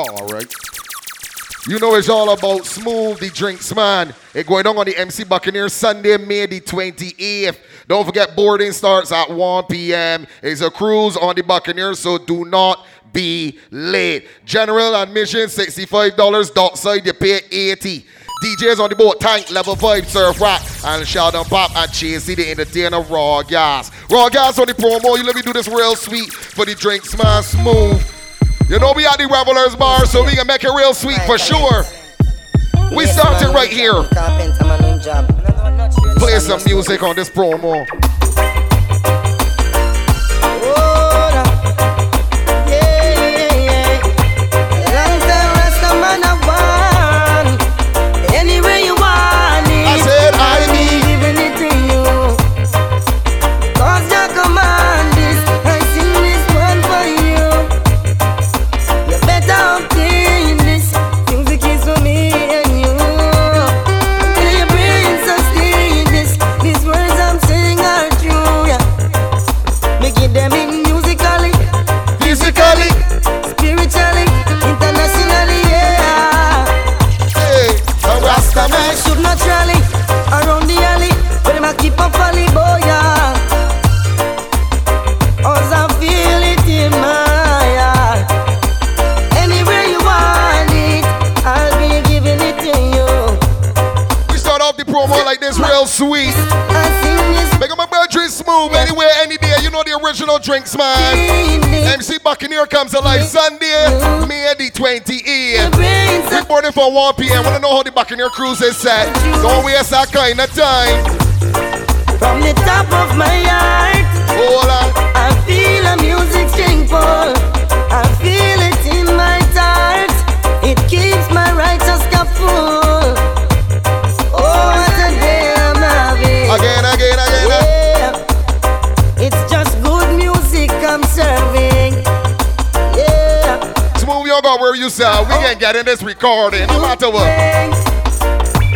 Oh, Alright. You know it's all about smooth the drinks, man. It going on on the MC Buccaneer Sunday, May the 28th. Don't forget boarding starts at 1 p.m. It's a cruise on the Buccaneer, so do not be late. General admission $65. Dockside you pay 80. DJs on the boat, Tank, Level 5, Surf Rock, and shout Sheldon Papp and Chasey, the entertainer, Raw Gas. Raw Gas on the promo, you let me do this real sweet for the drinks, man, smooth. You know we at the Revelers Bar, so we can make it real sweet for sure. We started right here. Play some music on this promo. Sweet. Make my bedroom smooth anywhere, any day. You know the original drinks, man. MC Buccaneer comes alive Sunday, May the 28th. We're boarding for 1 p.m. Wanna know how the Buccaneer cruise is set? Don't waste that kind of time. From the top of my heart, Hold on. I feel a music string pull. I feel it in my heart. It keeps my righteous cup full. Again, again. Yeah. It's just good music I'm serving. Yeah. Smooth, you go where you sell. We oh. can get in this recording, no matter what.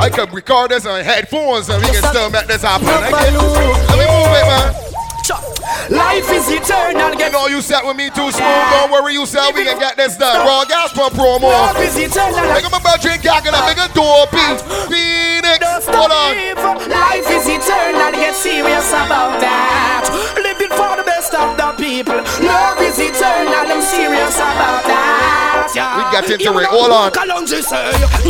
I can record this on headphones and we can still make this happen. Let me move it, man. Life is eternal. Get all you set with me too smooth. Don't worry, you sell. We can get this done. Raw gas for promo. Life is eternal. Make up a drink, gagging up, make a door, Phoenix. Hold get into it. Hold on.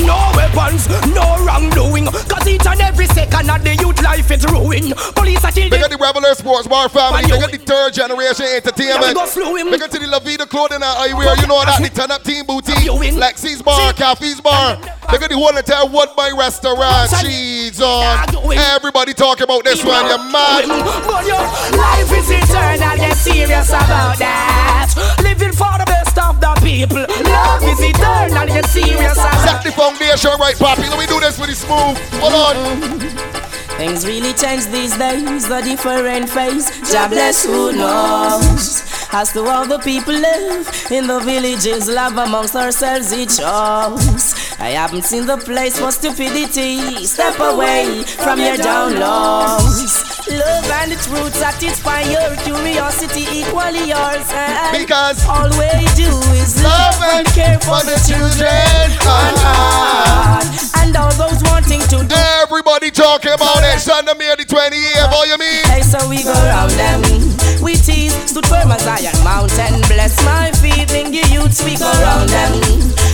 No weapons, no wrongdoing. Cause each and every second of the youth life is ruined. Police are killing. Make the Reveler Sports Bar family. Make the third generation entertainment. It to the La Vida clothing and eyewear. You know that. The turn up team boutique. Lexi's bar, Cafe's bar. Look at the whole entire Woodbine restaurant. Cheese on. Everybody talk about this one. You're mad. But your life is eternal. Get serious about that. Living for the best of the people. Love is eternal. Get serious about Set the foundation right, Poppy. Let me do this the smooth. Hold on. Mm-hmm. Things really change these days, a different face. God bless who knows. As to how the people live in the villages, love amongst ourselves each us. I haven't seen the place for stupidity. Step away from your downloads. Love and its roots satisfy your curiosity, equally yours. And Because all we do is love and care for the children ah. earth. And all those wanting to do. Everybody talking about it. Sunday, May the 28th. What you mean? Hey, so we go round them. We tease, stood firm as Zion Mountain. Bless my feet, bring the youths, we go round them.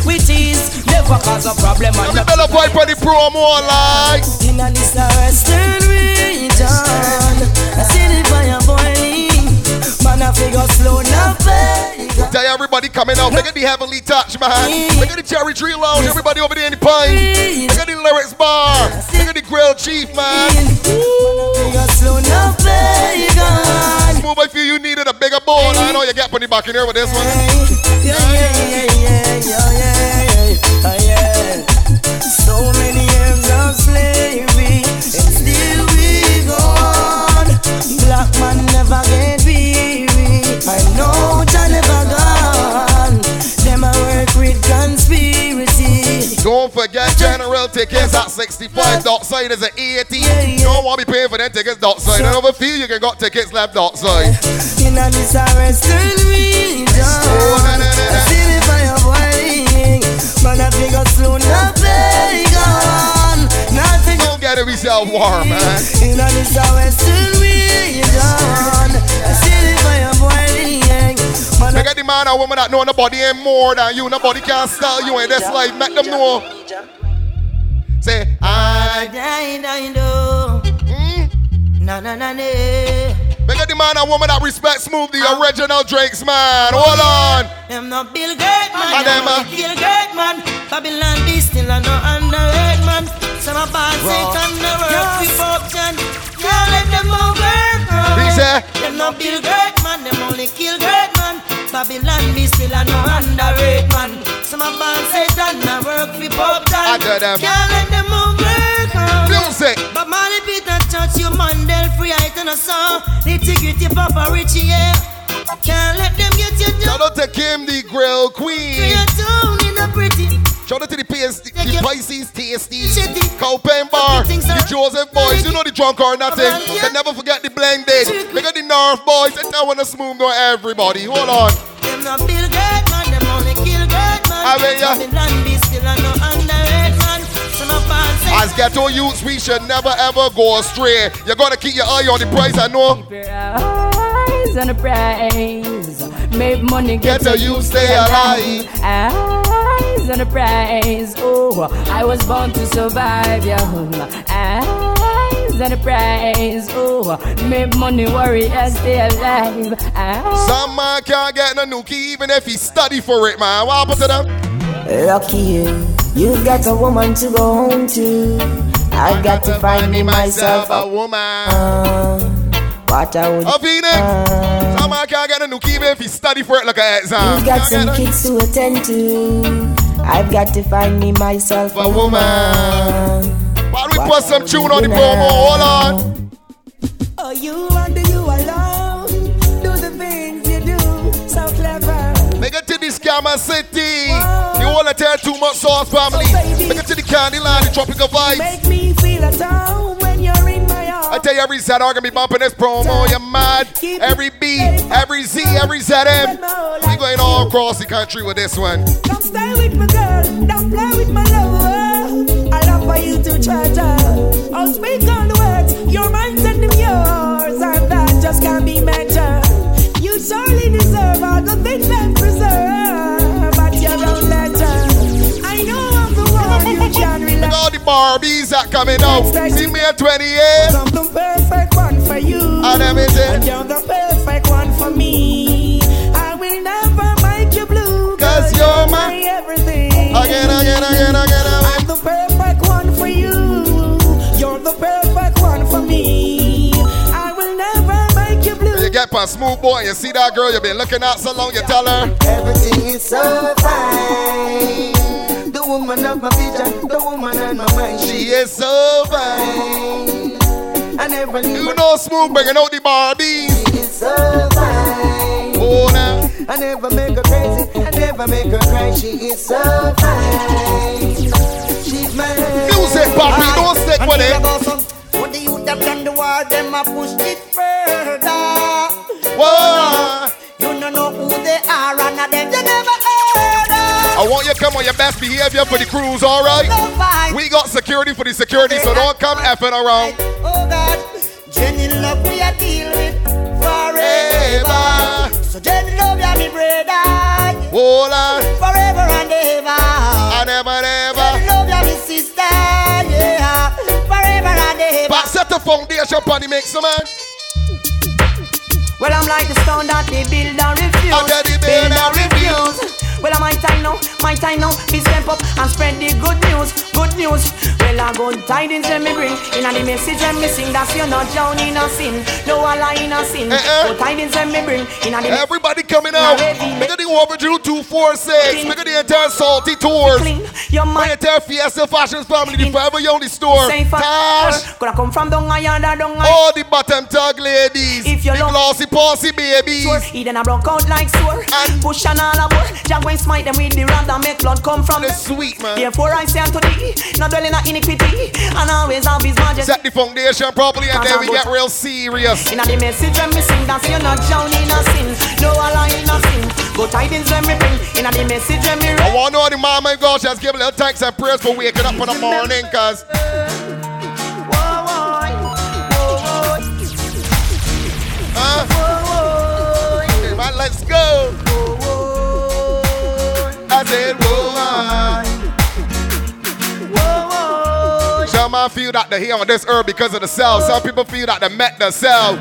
We tease, never cause a problem on the better fight for the promo like. In this western region, I see the fire boiling. Man, I figure slow now, Tell everybody coming out, make it the heavenly touch, man. Make it the cherry tree lounge, everybody over there in the pine. Make it the lyrics bar, make it the grill chief, man. Smooth, I feel you needed a bigger ball. I know you get plenty back in here with this one. So many years of slavery, and still we go on. Black man never get 12 tickets at 65. Dot sign. is an 80. Yeah, yeah. Don't want to be paying for them tickets. Dot sign. I don't feel you can got tickets left. Dot sign. In know this western region, me down. Oh, na, na, Man. I think I figure soon I'll. Nothing. Don't get yourself warm, man. In know this western region. I see the fire boiling. way. Man, Make the man a woman that know nobody ain't more than you. Nobody can sell you in this life. Make them know. Say, I. I, I know. Mm? Na na na na. Make the man or woman that respect smooth the original Drakes, man. Hold on. Them no Bill Gates, man. And them, uh, Bill Gates, man. Babylon, this still a no underrated, man. Some of us say on the work, we pop John. Can't let them over. He say, Them no Bill Gates, man. Them only kill man. Babylon, this still a no underrated, man. Some of say on the work, we pop I John. Can't let them over. Music. But Molly Peter touch you Mandel free I turn a song. Nitty Papa Richie yeah. Can't let them get you down. out to Kim, the grill queen. your tune in a pretty. Shout out to the PS, Take the your- Pisces Tasty, Shitty. Copain Bar, the Joseph Boys. You know the drunk or nothing. Can never forget the blended. Look at the North Boys. And now wanna smooth know everybody. Hold on. Them no Bill Gates man, them only kill great man. I mean, yeah. Babylon be still a no underrated man. Some of us As ghetto youths, we should never ever go astray. You gotta keep your eye on the price. I know. Keep your eyes on the prize. Make money, get, Get a you stay alive. Eyes on the prize. Oh, I was born to survive, yeah. Eyes on the prize. Oh, make money, worry, and stay alive. Eyes. Some man can't get no nookie even if he study for it, man. What happened to them? Lucky you, you've got a woman to go home to. I got to find me myself a a woman. uh, what I would. Up in it. Some man can't get a new even if he study for it like an exam. You've got some kids to attend to. I've got to find me myself A a woman. woman. Why we put some I tune on the would promo? Hold on. Oh, you and you alone. Do the things you do so clever. Make it to the scammer city. You wanna tell too much sauce family. Make it to the candy line, the tropical vibes. Make me feel at home I tell you every I'm gonna be bumping this promo. You're mad. Every B, every Z, every ZM. We going all across the country with this one. Come stay with my girl, don't play with my lover. I love for you to treasure. I'll speak on the words, your mind and yours, and that just can't be measured. You surely deserve all the things that preserve, Barbies that coming out. See me at 28. I'm the perfect one for you. And everything. And you're the perfect one for me. I will never make you blue. 'Cause you're my- everything. Again, again, again, again. I'm the perfect one for you. You're the perfect one for me. I will never make you blue. You get past smooth boy, you see that girl you've been looking at so long, you tell her. Everything is so fine. The woman of my vision, the woman on my mind. She is so fine. I never leave You know smooth bringing out the Barbies. She is so fine. Oh, now. I never make her crazy, I never make her cry. She is so fine. She's my Music, papi, don't stick with it. What the youth have done the war, them a pushed it further. Whoa. You don't know who they are, and I want you to come on your best behavior for the cruise, alright? We got security for the security, so don't come effing around. Oh God, Jenny love we a deal with forever. So Jenny love ya me brother, Hold on. forever and ever. I never, Jenny love ya me sister, yeah, forever and ever. But set the foundation upon the mix, man. Well, I'm like the stone that they build and refuse. The build and refuse. Well, I'm my time now, my time now. Be step up and spread the good news, good news. Well, I good tidings when me bring. In the message when me sing, that's you're not drowning in a sin. No, I lie in a sin. Eh, eh. Good tidings when me bring. In the. Everybody coming out. Make it the overdue 246. Make it the entire salty tours. Clean your My entire Fiesta Fashions family, the Forever Young store. Tash. Coulda come from down yonder, down All the bottom tug ladies. If you the love- glossy babies. sore. He then a broke out like sore. And- Push and all a more. Jah go and smite them with the rod and make blood come from The sweet man. Therefore I say unto thee, not dwell in iniquity, and always have his majesty. Set the foundation properly and then we get real serious. In the message when me sing, that's you're not drowning in a sin. No a lie in a sin. Go tidings when me bring. In the message when me I want to know the mama and God just give a little thanks and prayers for waking up in the morning, cause let's go. I said, whoa. whoa. Some man feel that they're here on this earth because of the self. Some people feel that they met themselves.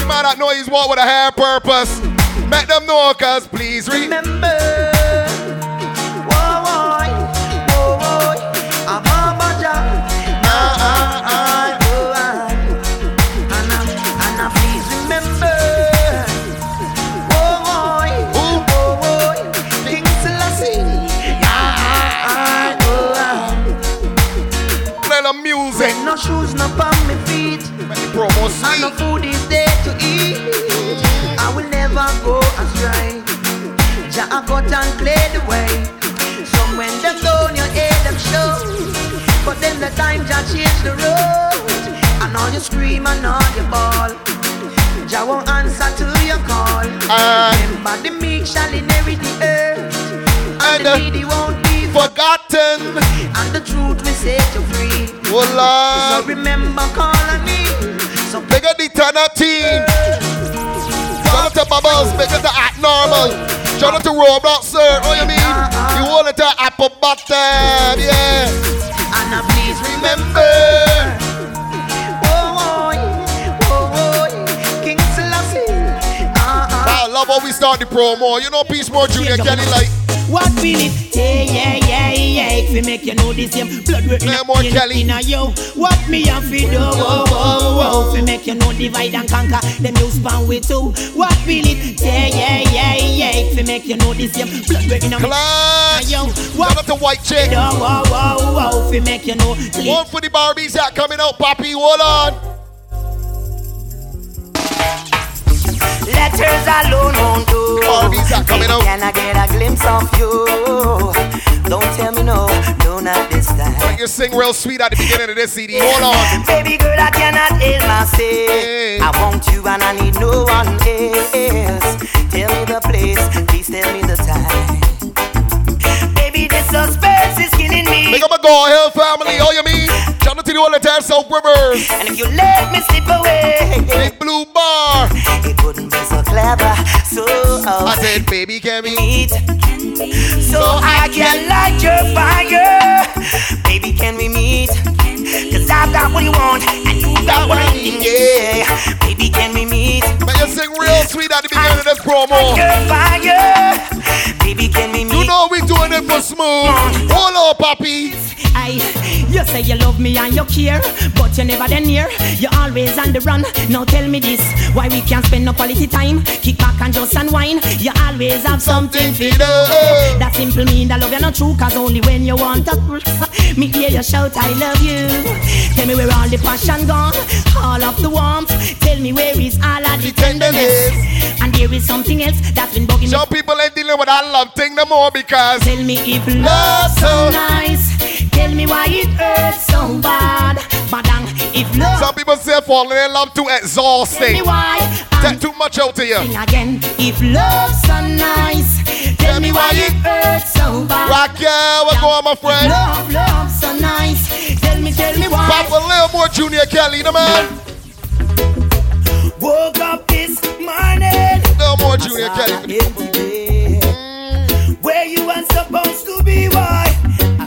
You might not know he's walk with a hair purpose. Make them know, cause please remember. Remember, whoa, whoa, whoa, And no food is there to eat. I will never go astray. Jah I got and play the way. Some when them down your head them show. But then the time Jah change the road. And all you scream and all you bawl. Jah won't answer to your call. And- Remember the meek shall inherit the earth. And And the needy won't be Forgotten. And the truth will set you free. Oh, So remember calling me. Big up the turn up team. Shout out to Bubbles. Big up the act normal. Shout out to Roblox, sir. Oh, you mean? You it to apple bottom. Yeah. And now please remember, oh, oh. Uh-uh. I love how we start the promo. You know, Peace More Junior Kelly like. What will it take? Yeah, yeah, yeah. If we make you know the same blood work a more in, Kelly. in a yo. What me have to do? Whoa, whoa, whoa. If we make you know divide and conquer, them you span with two. What will it take? Yeah, yeah, yeah. If we make you know the same blood work in a Class. Yo, Shout what? out to White Chick. If we make you know. One for the Barbies that coming out, Poppy. Hold on. Letters alone won't do. Barbies are coming out. Can I get a glimpse of you? Don't tell me no, no, not this time. You sing real sweet at the beginning of this CD. Hold on. Baby girl, I cannot help myself. Hey. I want you and I need no one else. Tell me the place, please tell me the time. Baby, the suspense is killing me. Make up a go Hill family. Oh, you mean? Out to the whole entire South Rivers. And if you let me slip away, Big Blue Bar. it wouldn't be so clever. So I said, baby, can we? meet, so I can light your fire. Baby, can we meet? Cause I've got what you want, and you got what I need. Yeah, baby, can we meet? Make you sing real sweet at the beginning of this promo. Your fire, baby, can we meet? You know we doing it for smooth. Hold on, Poppy. Say you love me and you care, but you never then near. You always on the run. Now tell me this, why we can't spend no quality time? Kick back and just unwind. You always have something to do. That simple mean that love you're not true, cause only when you want to. Me hear you shout, I love you. Tell me where all the passion gone, all of the warmth. Tell me where is all of the tenderness. And there is something else that's been bugging me. Some people ain't dealing with that love thing no more because Tell me if love's so nice. Tell me why it hurts so bad. Badang, if love, some people say falling in love too tell me exhausting. why. Take too much out of you. again. If love's so nice, tell me why it hurts so bad. Rock yeah, what's going on, my friend? Love, love so nice. Tell me, tell me why. Pop a little more Junior Kelly, the man. Woke up this morning. Little more Junior Kelly. Bed. Mm. Where you weren't supposed to be, boy.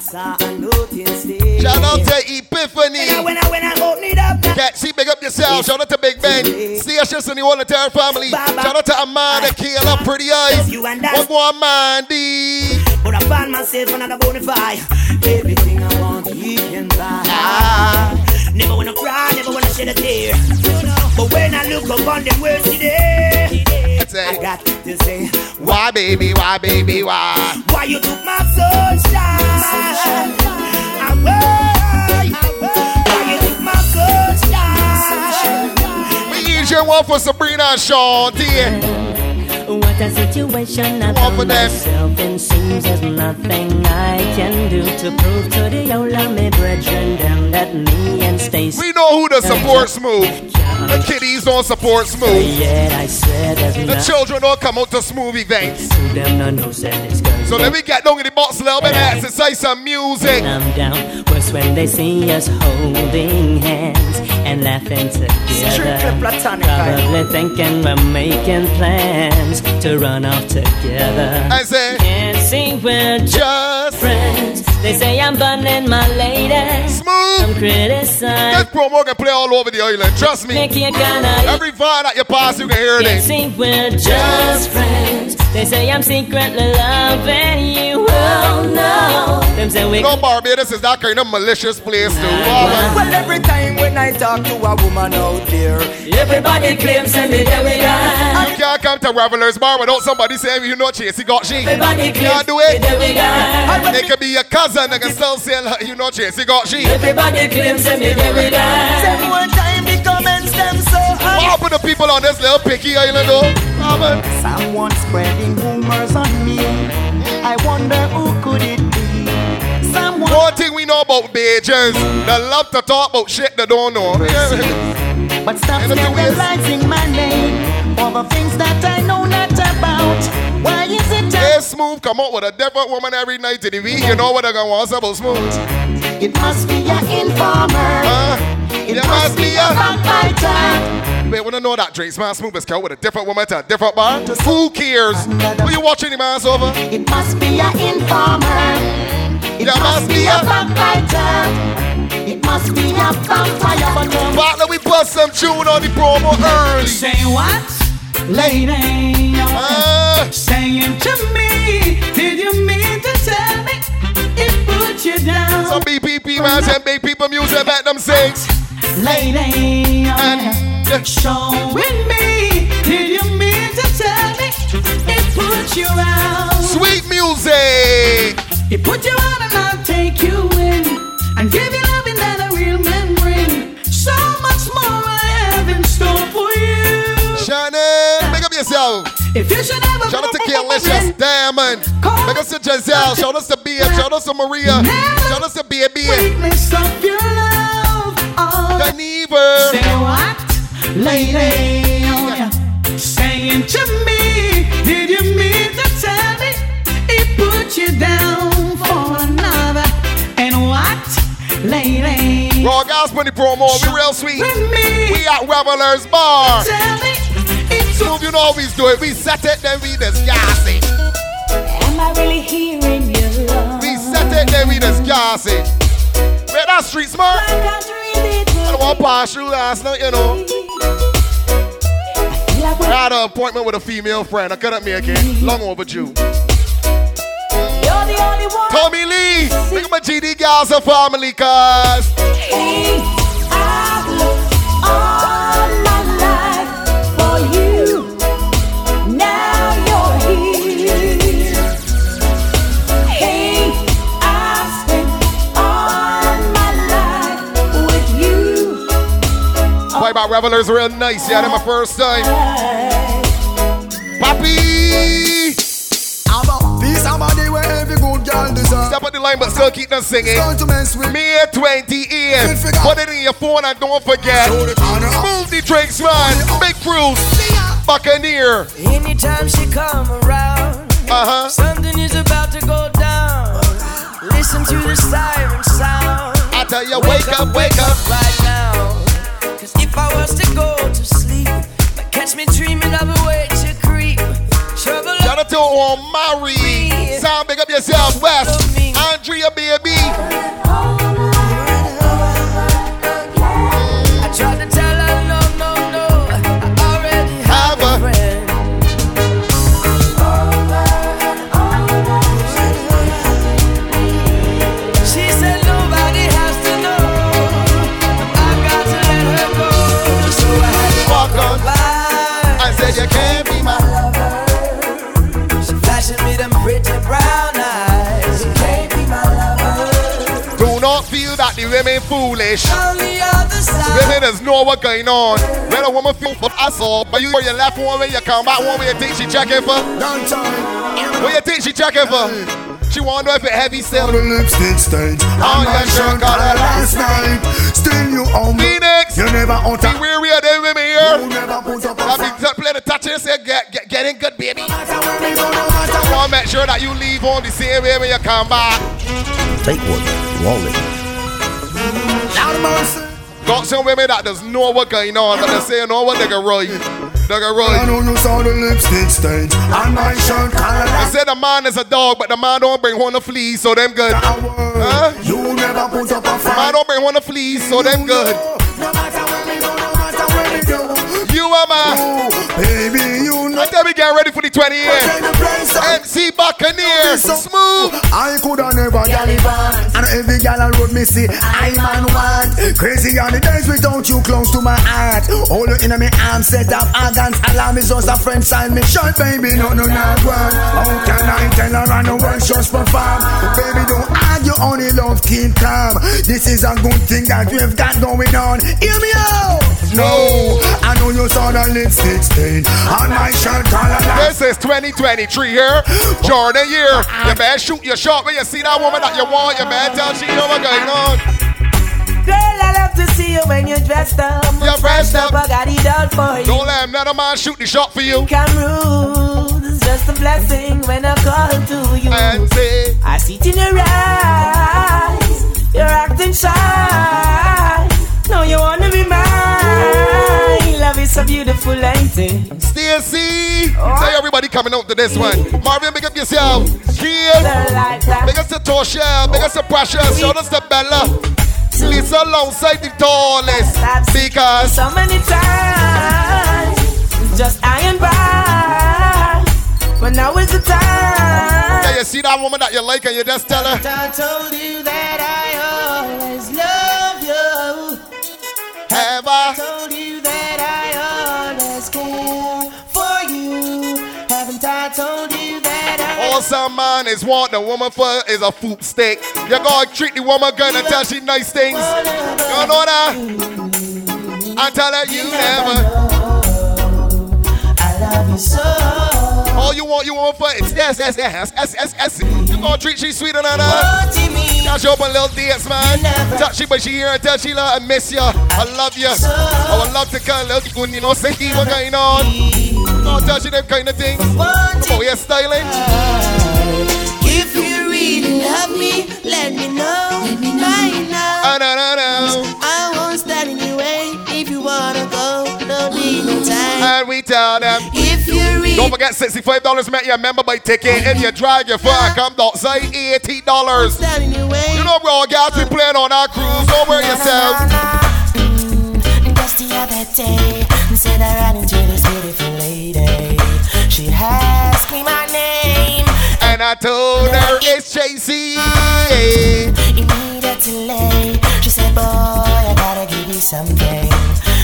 I saw a note instead. Shout out to Epiphany. when I when I open it up, Cat, see, big up yourself. Shout out to Big Ben. Stations in the whole entire family. Shout out to Amanda, Kayla, Pretty Eyes. You and One more Mandy. but I find myself another bonafide. Everything I want, he can buy. Ah. Never wanna cry, never wanna shed a tear. But when I look up on them words today, I got to say, why, baby, why, baby, why? why you took my sunshine? Why? Why you took my sunshine? We your one for Sabrina and Sean, dear. What a situation I found myself in Seems there's nothing I can do to prove to the old me brethren them that me and Stacy We know who does support Smooth. The kiddies don't support Smooth. Yet I swear The children don't come out to Smooth events. to them no no said this So let me get down in the box a little bit and exercise some music. I'm down. Worse when they see us holding hands and laughing together. Probably thinking we're making plans to run off together. I say, Can't see we're just friends. They say I'm burning my lady. I'm smooth. This criticized. promo can play all over the island. Trust me. Make you kinda Every vibe that you pass, you can hear Can't it. see we're just friends. They say I'm secretly loving you. Oh no. Them say we You know, Barbados is that kind of malicious place too. Alright. Well, every time when I talk to a woman out there, everybody claims and me there we are. You can't come to Revelers Bar without somebody saying you know Chasey got she. Everybody claims can't do me it. there we are. It could be your cousin that can still say you know Chasey got she. Everybody claims and me there we say are. one time the comments them so What happened to people on this little picky island though? Someone spreading rumors on me. I wonder who know about Bajans, they love to talk about shit they don't know. But stop And the thing is- scandalizing my name for the things that I know not about. Why is it that Smooth come out with a different woman every night of the week. You know what they're gonna want about Smooth? it must be an informer? Huh? It You must be a... backbiter. Wait, wanna know that Drake Smart Smooth is out with a different woman to a different bar? Who cares? Who you watching the man's over? It must be an informer. It must be a- backbiter. It must be a vampire. But But let me bust some tune on the promo early. Say what? Lady, Uh, saying to me, did you mean to tell me it put you down? some BPP man and big people music let them sing. Lady, And showing me, did you mean to tell me it put you out? sweet music. It put you out and I'll take you in and give you loving that a real man bring. So much more I have in store for you. Shannon, make up yourself. If you should ever Shout out to Kelicious Diamond. Make us to Giselle. Shout out to Bia. Shout out to Maria. Shout out to Baby. Weakness of your love. Oh, Geneva. say what, lady? Saying to me, did you mean to tell put you down for another? And what, lady? Raw the promo. We real sweet. We at Revelers Bar. tell me So you know how we do it. We set it, then we discuss it. Am I really hearing love? We set it, then we discuss it. Where that street smart? I can't read it. I don't want to pass through last night, you know. I had an appointment with a female friend. I couldn't make it. Long overdue. You're the only one. Tommy Lee. Look at my GD Gals and family, cuz. Hey, I've looked all my life for you. Now you're here. Hey, I've spent all my life with you. Boy, about Revelers real nice. Yeah, that's my first time. Papi. I'm a piece of money where every girl deserve. Step up the line, but still keep on singing. Start to mess with me. May 28th. Put it in your phone and don't forget. Show the corner up. Move the drinks, man. Big Cruise. Buccaneer. Anytime she come around, Uh huh. something is about to go down. Listen to the siren sound. I tell you, wake up, wake up. right now. Cause if I was to go to sleep, might catch me dreaming of a way to creep. Trouble Shout out to Omari. Sound big up yourself, West. Andrea, baby. Foolish. On the other side. Women just know what's going on. When a woman feel for asshole, but you or you left one way, you come back one way, you think she checking for? Down time. What you think she checking for? She wonder if it heavy still. On the lipstick stage. Oh, On my yeah, sure, shirt got collar it. last night. Still you own me. Phoenix, You never out be weary of them women You here. never put up That a be fight. that play the ta watching this here, get, get, getting good, baby. No matter where me go, no matter I want to make sure that you leave home the same way when you come back. Take one, wallet. Lord mercy. Got some women that does know what going on, but they say, you know what, they can right. They can roll. I know you saw the lipstick stains on my shirt collar. They say the man is a dog, but the man don't bring home the fleas, so them good. Huh? You never put up a Man don't bring home the fleas, so them good. No matter where me go, no matter where me go. You are my baby, you know. I tell we get ready for the 20 year. Take the place up. MC Buccaneer, smooth. I coulda never gallivant And every gal on road me see I man want Crazy on the days without you close to my heart. Hold you in my arms set up organs Alarm. Is just a friend sign me short baby no no not one How can I tell her I know one just perform? Baby don't argue only love keep calm. This is a good thing that we've got going on. Hear me out. No. I know you saw the lipstick stain On my This is 2023 here. Jordan year. You better shoot your shot when you see that woman that you want. You better tell she know what going on. Girl, I love to see you when you're dressed up. You're dressed up. I got it all for you. Don't let another man shoot the shot for you. Come rude. It's just a blessing when I call to you. And say, I see it in your eyes. You're acting shy. No, you wanna be mine. Love is a beautiful, it? Stacy. Say everybody coming out to this one. Marvin, make up yourself. Kill. They're like that. Big up to Toshia. Big up to Precious. Shout out to Bella. Lisa alongside the tallest. Because So many times, it's just I and by. But now is the time. yeah, you see that woman that you like and you just tell her. I told you that I always love you. Have I? Told you that I All some man is want the woman for is a food stick. You gotta treat the woman good and tell she nice things. You know that? I tell her you never. I love you so. All you want, you want for is yes, yes, yes, yes, yes, yes. You gonna treat she sweeter than her. What do you? Now she open little dance, man. Touch she, but she here and tell she love, I miss ya. I love ya. I would love to come little good, you know, say what going on. No, tell she them kind of things. What Come on, you're styling. If you really love me, let me know. Let me know. Right now. Ah, no, no, no. I won't stand in your way. If you wanna go, no need no time. And we tell them. If you really Don't forget $65 make you a member by ticket. If you drag your far, come outside $80. stand in your way. You know, bro, guys, we playing on our cruise. Don't worry yourself. Mm, Just the other day, said I ran into this beautiful lady. She asked me my name. And I told her it's JC. Immediately, she said, Boy, I gotta give you something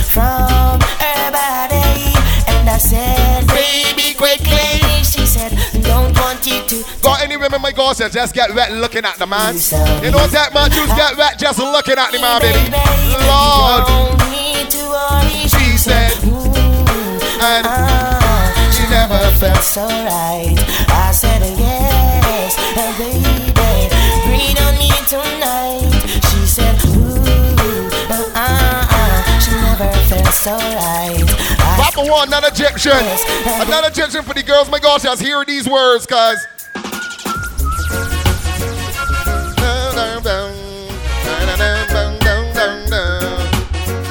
from her body. And I said, Baby, quickly. She said, Don't want you to. Got any women, my God, said just get wet looking at the man. You know that man, just get wet just looking at the man, baby. Lord, Don't need to worry. she said, and never felt. It's alright. I said yes, and baby, breathe on me tonight. She said, ooh, uh, uh, uh. She never felt so right. I Papa one, another Egyptian. Another Egyptian for the girls. My gosh, just hear these words, cuz.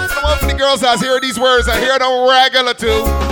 Come on for the girls, just hear these words. I hear them regular too.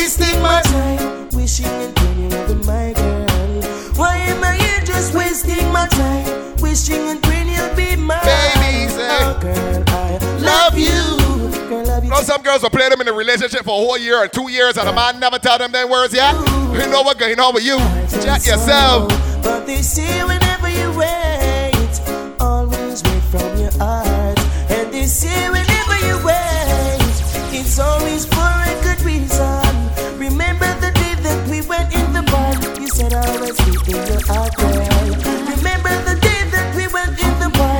Wasting my time? Wishing and praying over my girl. Why am I here just wasting my time? Wishing and praying you'll be mine. Baby, say, eh? Oh, girl, I love you. Girl, love you. Know, some girls will play them in a relationship for a whole year or two years, and the man never tell them them words yet. You know what's going on with you? Check yourself. But they say whenever you wait, always wait from your heart. And they say whenever you wait, it's always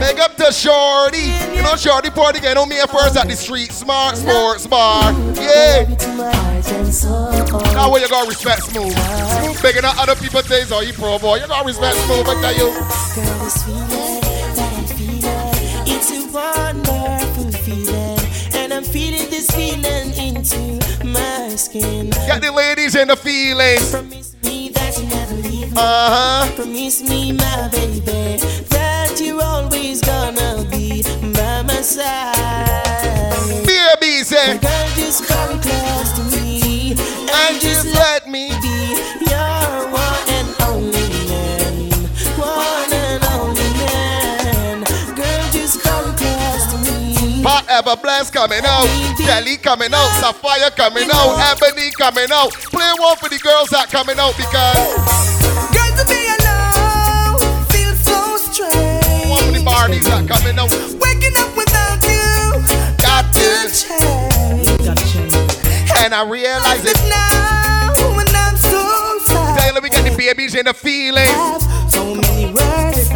Big up to Shorty. You know, Shorty party get on me at first at the street smart sports bar. Yeah. Now where you gotta respect smooth. Bigging up other people's things or you pro boy. You gotta respect smooth, I tell you. Girl, this feeling that I'm feeling, it's a wonderful feeling, and I'm feeling this feeling into my skin. Got the ladies in the feeling. Promise me that you never leave me. Uh huh. Promise me, my baby, that you're always gonna be by my side. Baby say, Girl, just come close to me and just let me. be your one and only man. One and only man. Girl, just come close to me. Pot ever blessed coming out, Kelly coming out, Sapphire coming out, Ebony coming out. Play one for the girls that coming out because Johnny's are coming out. Waking up without you. Got to change. And I realize it now when I'm so sad. Taylor, we got the babies and the feelings. So many words.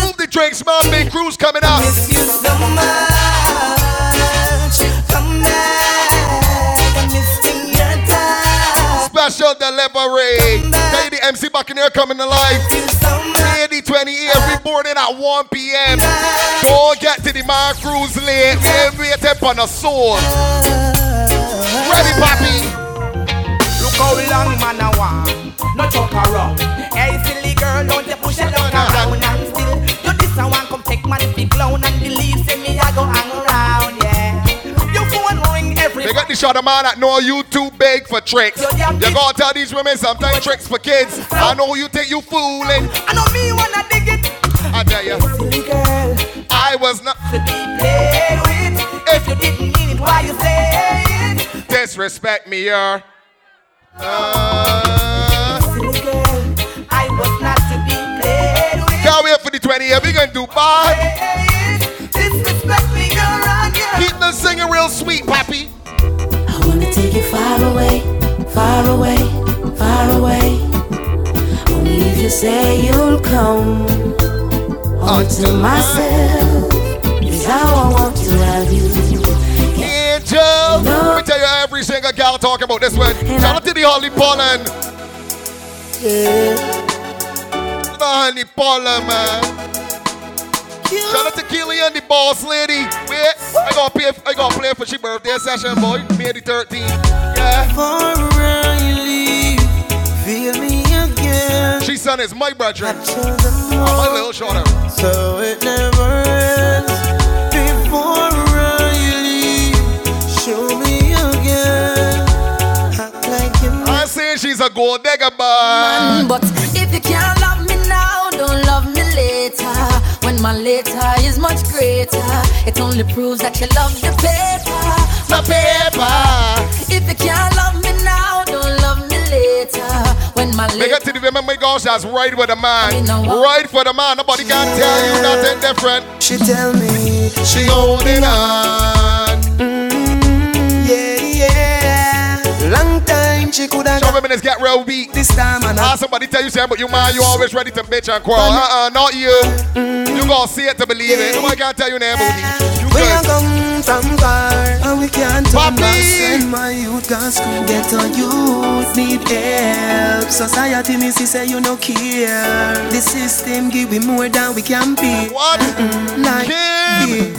Move the drinks, my big crew's coming out. Miss you so much. Come back. I'm missing your touch. Special delivery. Baby, you the MC Buccaneer coming to life. 28 every morning at 1 p.m. Don't get to the man cruise late. We ain't waiting on a soul. Ready, Papi? Look how long man I want. No choke around. Hey, silly girl, don't you push it down around and still. You this I want, come take money, big clown and the leaves. Say me, I go hang around. They the man that know you too big for tricks. You gotta tell these women sometimes tricks for kids. I know who you think you fooling. I know me wanna dig it. I tell you, girl, I was not To be played with. If you didn't mean it, why you say it? disrespect me, yeah. Uh, girl. I was not to be played with. can't wait for the 20 year. We gonna do bad. Disrespect me, you're on. Keep the singing real sweet, Papi. I wanna take you far away, far away, far away. Only if you say you'll come onto myself. Is how I want to have you. Angel. Let me tell you every single gal talk about this one. Shout out to the Holly Pollen. The Holly Pollen, man. Shout out to Killian, the boss lady. Wait, I gotta play, I gotta play for she birthday session, boy. May the 13th. Yeah. For you leave, feel me again. She son is my brother. Till the My little shorter. so it never ends. Before you leave, show me again. Act like you I say she's a gold digger, boy. But if you can't When my later is much greater, it only proves that you love the paper. The paper. If you can't love me now, don't love me later. When my Make later it to the women, my gosh, that's right with the man. You know what? Right for the man. Nobody can tell you nothing different. She tell me, She holding on. Time she coulda Some got get real weak. this time and Ah, somebody tell you something, but you man, you always ready to bitch and quarrel. Uh-uh, not you. You gonna see it to believe it. Nobody can tell you never You We are come from far and we can't turn Papi. back. Send my youth gone school, get on youth need help. Society me see say you no care. The system give we more than we can be. What? Like Kim.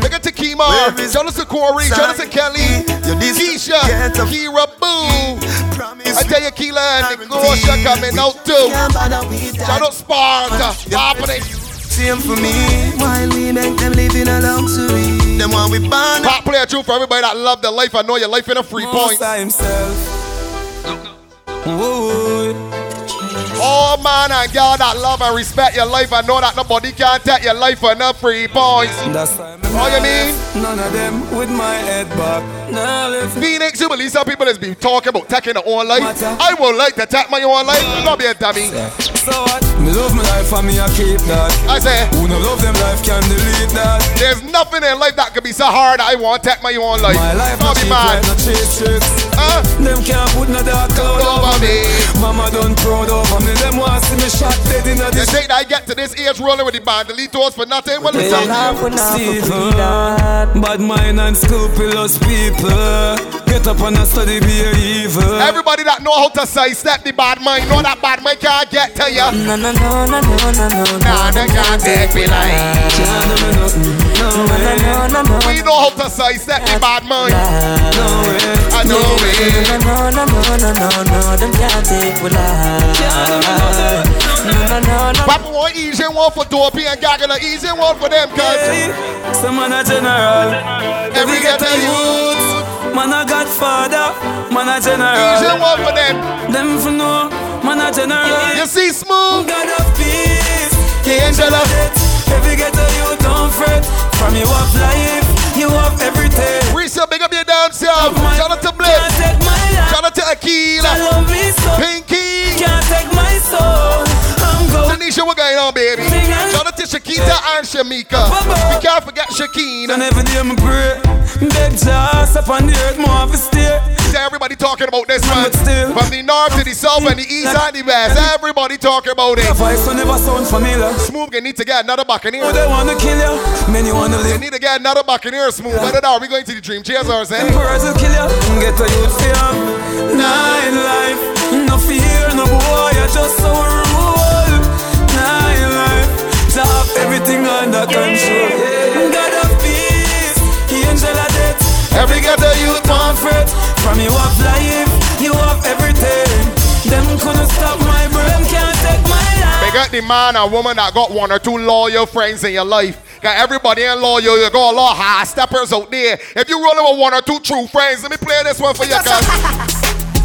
Look at Takima. Jonathan Corey. Jonathan Kelly. You this Keisha. Kira Boo. promise. I tell you, Keela and Nicosia coming out too. Can't bother with that. Shout out Sparta. Happening. Same for me. While we make them live in a luxury. Them want we born Pop play a tune for everybody that love their life. I know your life in a free point. himself. Whoa. Oh man and girl that love and respect your life. I know that nobody can take your life for no free points. That's why All you mean? None of them with my head back. Now left Phoenix, you believe some people has been talking about taking their own life. I would like to take my own life. Not be a dummy. So what? Me love my life and me I keep that. I say, Who no love them life can delete that. there's nothing in life that could be so hard I want to take my own life. My life Not not be cheap mad. like no chase tricks. Huh? Them can't put no dark cloud Over me. Mama done proud over me. Them want see me shot dead in a You this. think that I get to this age rolling with the band, delete those for nothing? Well, listen. Steven, bad mind and scrupulous people. Get up and study be evil. Everybody that know how to say, sidestep the bad mind, know that bad mind can't get to ya. No, no, no, no, no, no, no. Nah, they can't take me like. No, no, no, no. We know how to sidestep the bad mind. I know No, it. no, no, no, no, no, no, them can't take we life. No, no, no, no. Papa want easy one for Dopey and Gaggle, easy one for them, cuz. Some man a general. Every ghetto youth. Man a godfather. Man a Easy general. one for them. Them for know. Man a general. You see smooth? God of peace. The angel of Every ghetto you don't fret. From you have life, you have everything. Reese, big up your dance, yo. Shout out to Blip. Can't take my life. Shout out to Akila. Pinky. Can't take my soul. I'm going. Tanisha, what going on, baby? To Shakita and Shamika. We can't forget And Shakina. every day me pray. Beg just up on the earth, more of a. See everybody talking about this man. From the north to the south and the east and the west. Everybody talking about it. voice will never sound familiar. Smooth, you need to get another Oh, Buccaneer. they wanna kill you, many wanna You live. need to get another Buccaneer smooth. Better now, we going to the dream. Cheers, say. Emperors will kill you, get a youth fear. The man or woman that got one or two loyal friends in your life. Got everybody in loyal. You got a lot of high steppers out there. If you rolling with one or two true friends, let me play this one for you, cuz.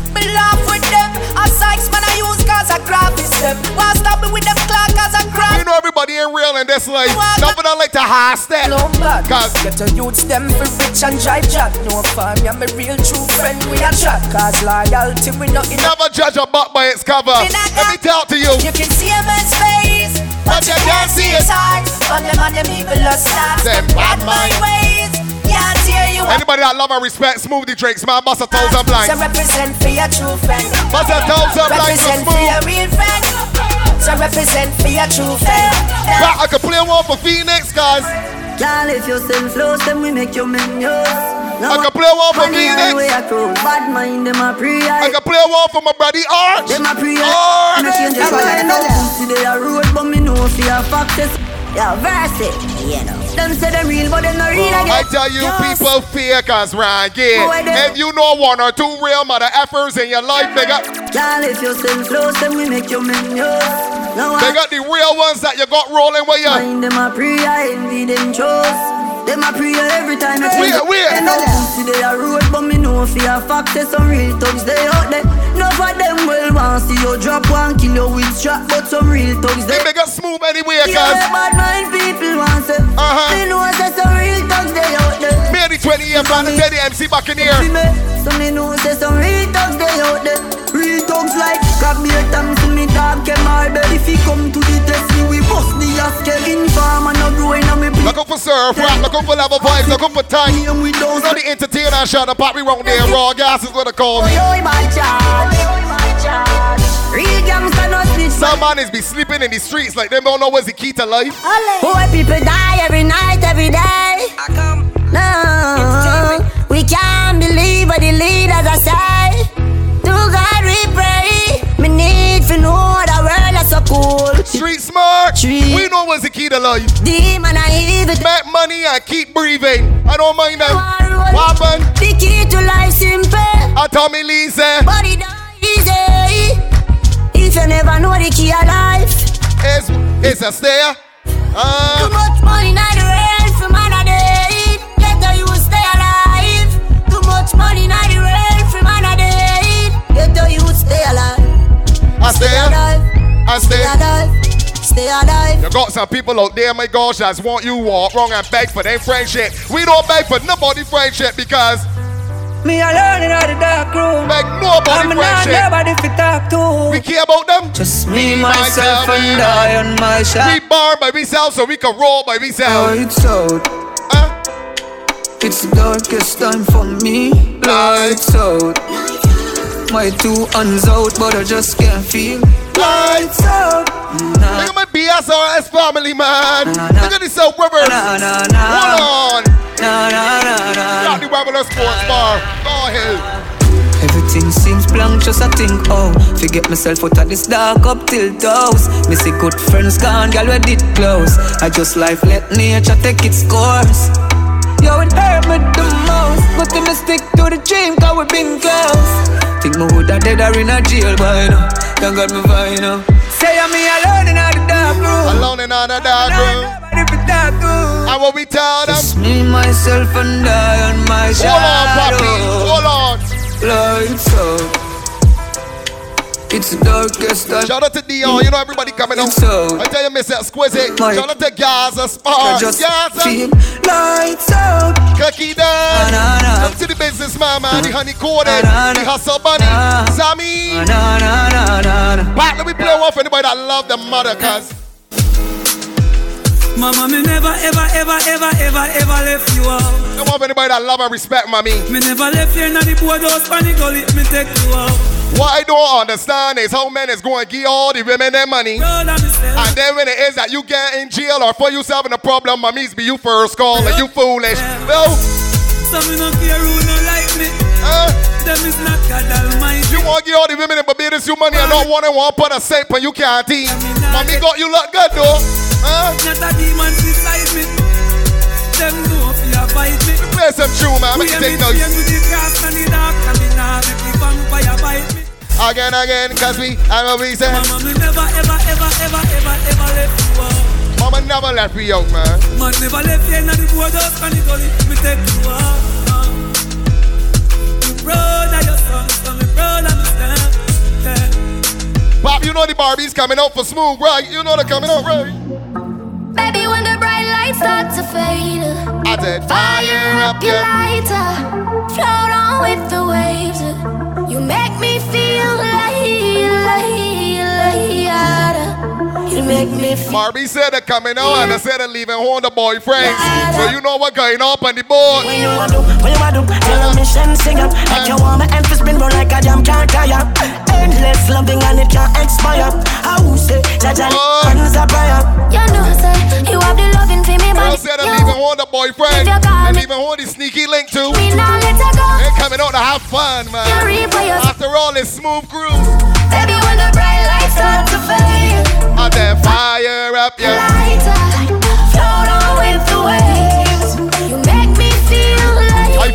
Me laugh with them. Sykes man I cause I grab this them. Why stop me with them clock cause I You know everybody ain't real in this life. Nothing I like to high step. no. Cause Get a youths them for rich and drive jack. No fun, I'm a real true friend. We a chat cause loyalty we not in. never judge a buck by its cover. Let me talk to you. You can see a man's face, but you can't see his heart. On them and them evil are stars. Them bad mind ways. Anybody that love and respect Smooth De Drinks, man, bust a thousand So blanks. represent for your true friend. Bust a thousand blanks for Represent for your real friend. So represent for your true friend. Right, I can play one for Phoenix, guys. Girl, if you send flows, then we make you menus. I can play one for Phoenix. Bad mind, them a pre I can play one for my buddy Arch. Them a pre Arch. Me change the color, no pussy they a road, but me know if you a foxes. Yeah, verse it, you know. Them say them real, but them not real I tell you, Yes. people fake us, right? Yeah. If you know one or two real mother effers in your life, they got, Girl, if you send flows, then we make you menus. No, they got the real ones that you got rolling with you. mind them a I envy them chose. Them a pre every time you Wait, wait. Them no pussy they a road, but me know you a foxes, some real thugs they out there. No for them will want see you drop one kill you with strap, but some real thugs they. They make us smooth anyway, Yeah, bad mind people want say. Uh-huh. Me know say some real thugs they out there. The 20 year plan to tell MC back in here. Me, so me know say some real thugs they out there. Real thugs like grab me a time to me dog all bed. If he come to the test me we bust the askel inform and no growing on me. Looking for surf, rap, looking for level vibes, looking for time. You And we don't know the entertainer shot the pop we round there. Raw gas is what I call me. Yo, my charge. Real gangsta no. Some man is be sleeping in the streets like them don't know what's the key to life. Poor people die every night, every day. No, we can't believe what the leaders are say. To God we pray. Me need to know the world is so cool. Street smart. Street. We know what's the key to life. Demon I evil. Make money and keep breathing. I don't mind. One What happened? The key to life simple, I told me Lisa it not easy. If you never know the key of life, is is a too Uh, much money in the world for man a day. Let the you stay alive. Too much money in the world for man a day. Let the you stay alive. I Stay stay. alive. I Stay stay. alive. Stay alive. You got some people out there, my gosh, that want you walk wrong and beg for their friendship. We don't beg for nobody friendship because Me alone in the dark room. beg nobody I'm not friendship. nobody to talk to. We care about them. Just Me, me, myself, and I on my We shot. born by ourselves so we can roll by ourselves. Lights oh, out. Huh? It's the darkest time for me. Oh, Lights out. My two hands out, but I just can't feel. Lights out. Nah, Look at my BSRS family, man. Nah, nah. Look at this South River. nah, nah, nah. Hold on. Nah, nah, nah, nah. Got the corner sports bar. Go ahead. Everything seems blank, just I think, oh Forget myself out of this dark up till toes Me see good friends gone, girl, we did close I just life, let nature take its course Yo, it hurt me the I stick to the dream, cause we been close Think me woulda dead or in a jail by now Thank God me fine now Say I'm me alone in the dark room Alone in the dark room and what we tell them? Just me, myself, and I on my shadow. Hold on. Hold on. Lights up. It's the darkest time. Shout out to Dion, you know everybody coming up. I tell you, Miss Exquisite. Shout out to Gaza Sparks. Just Gaza. lights out. Cookie down. Come to the business mama, the honey coded, the hustle bunny, Sammy. Back, let me play one for anybody that love the mother, cuz. Mama, me never, ever, ever, ever, ever, ever left you out. Come on, anybody that love and respect, mommy. Me never left you in the boardhouse, panic gully, me take you out. What I don't understand is how men is going to give all the women their money. And then when it is that you get in jail or for yourself in a problem, mummies be you first call and you foolish. No. Some me no care who no like me. Uh, Them is not God Almighty. you want to give all the women in Barbados you money and not one and one put a cent and you can't eat. Mommy got you look good though. Huh? Not a demon beside me. Them know if you fight me. Play some true man, make it take noise. with the grass and the dark and the nah the vampire bite me. Again, again, cause we, I know we say. Mama, me never, ever, ever, ever, ever, ever left you out. Mama never left me out, man. Man never left you in the boardhouse and the gully. Me take you out. You proud of your son, so me proud of myself. Yeah. Pop, you know the Barbies coming out for smooth, right? You know they're coming out, right? Baby, when the bright lights start to fade, I said, fire up your lighter, float on with the waves. You make me feel like, like, like, you make me feel. Barbie said they're coming out and I said they're leaving home the boyfriends. So you know what going up on the board. What you wanna do? What you wanna do? Tell me send sing up. Like you want my emphasis spin roll like a jam can't tire. Endless loving and it can't expire. I will say, Jaja, hands are prayer. You know, say you have the loving for me, Girl said they're leaving home the boyfriend. They're leaving home the sneaky link too. me now let her go. They're coming out to have fun, man. You reap what you- After all, it's smooth groove. Baby, when the bright lights start to fade, And then fire up your lighter,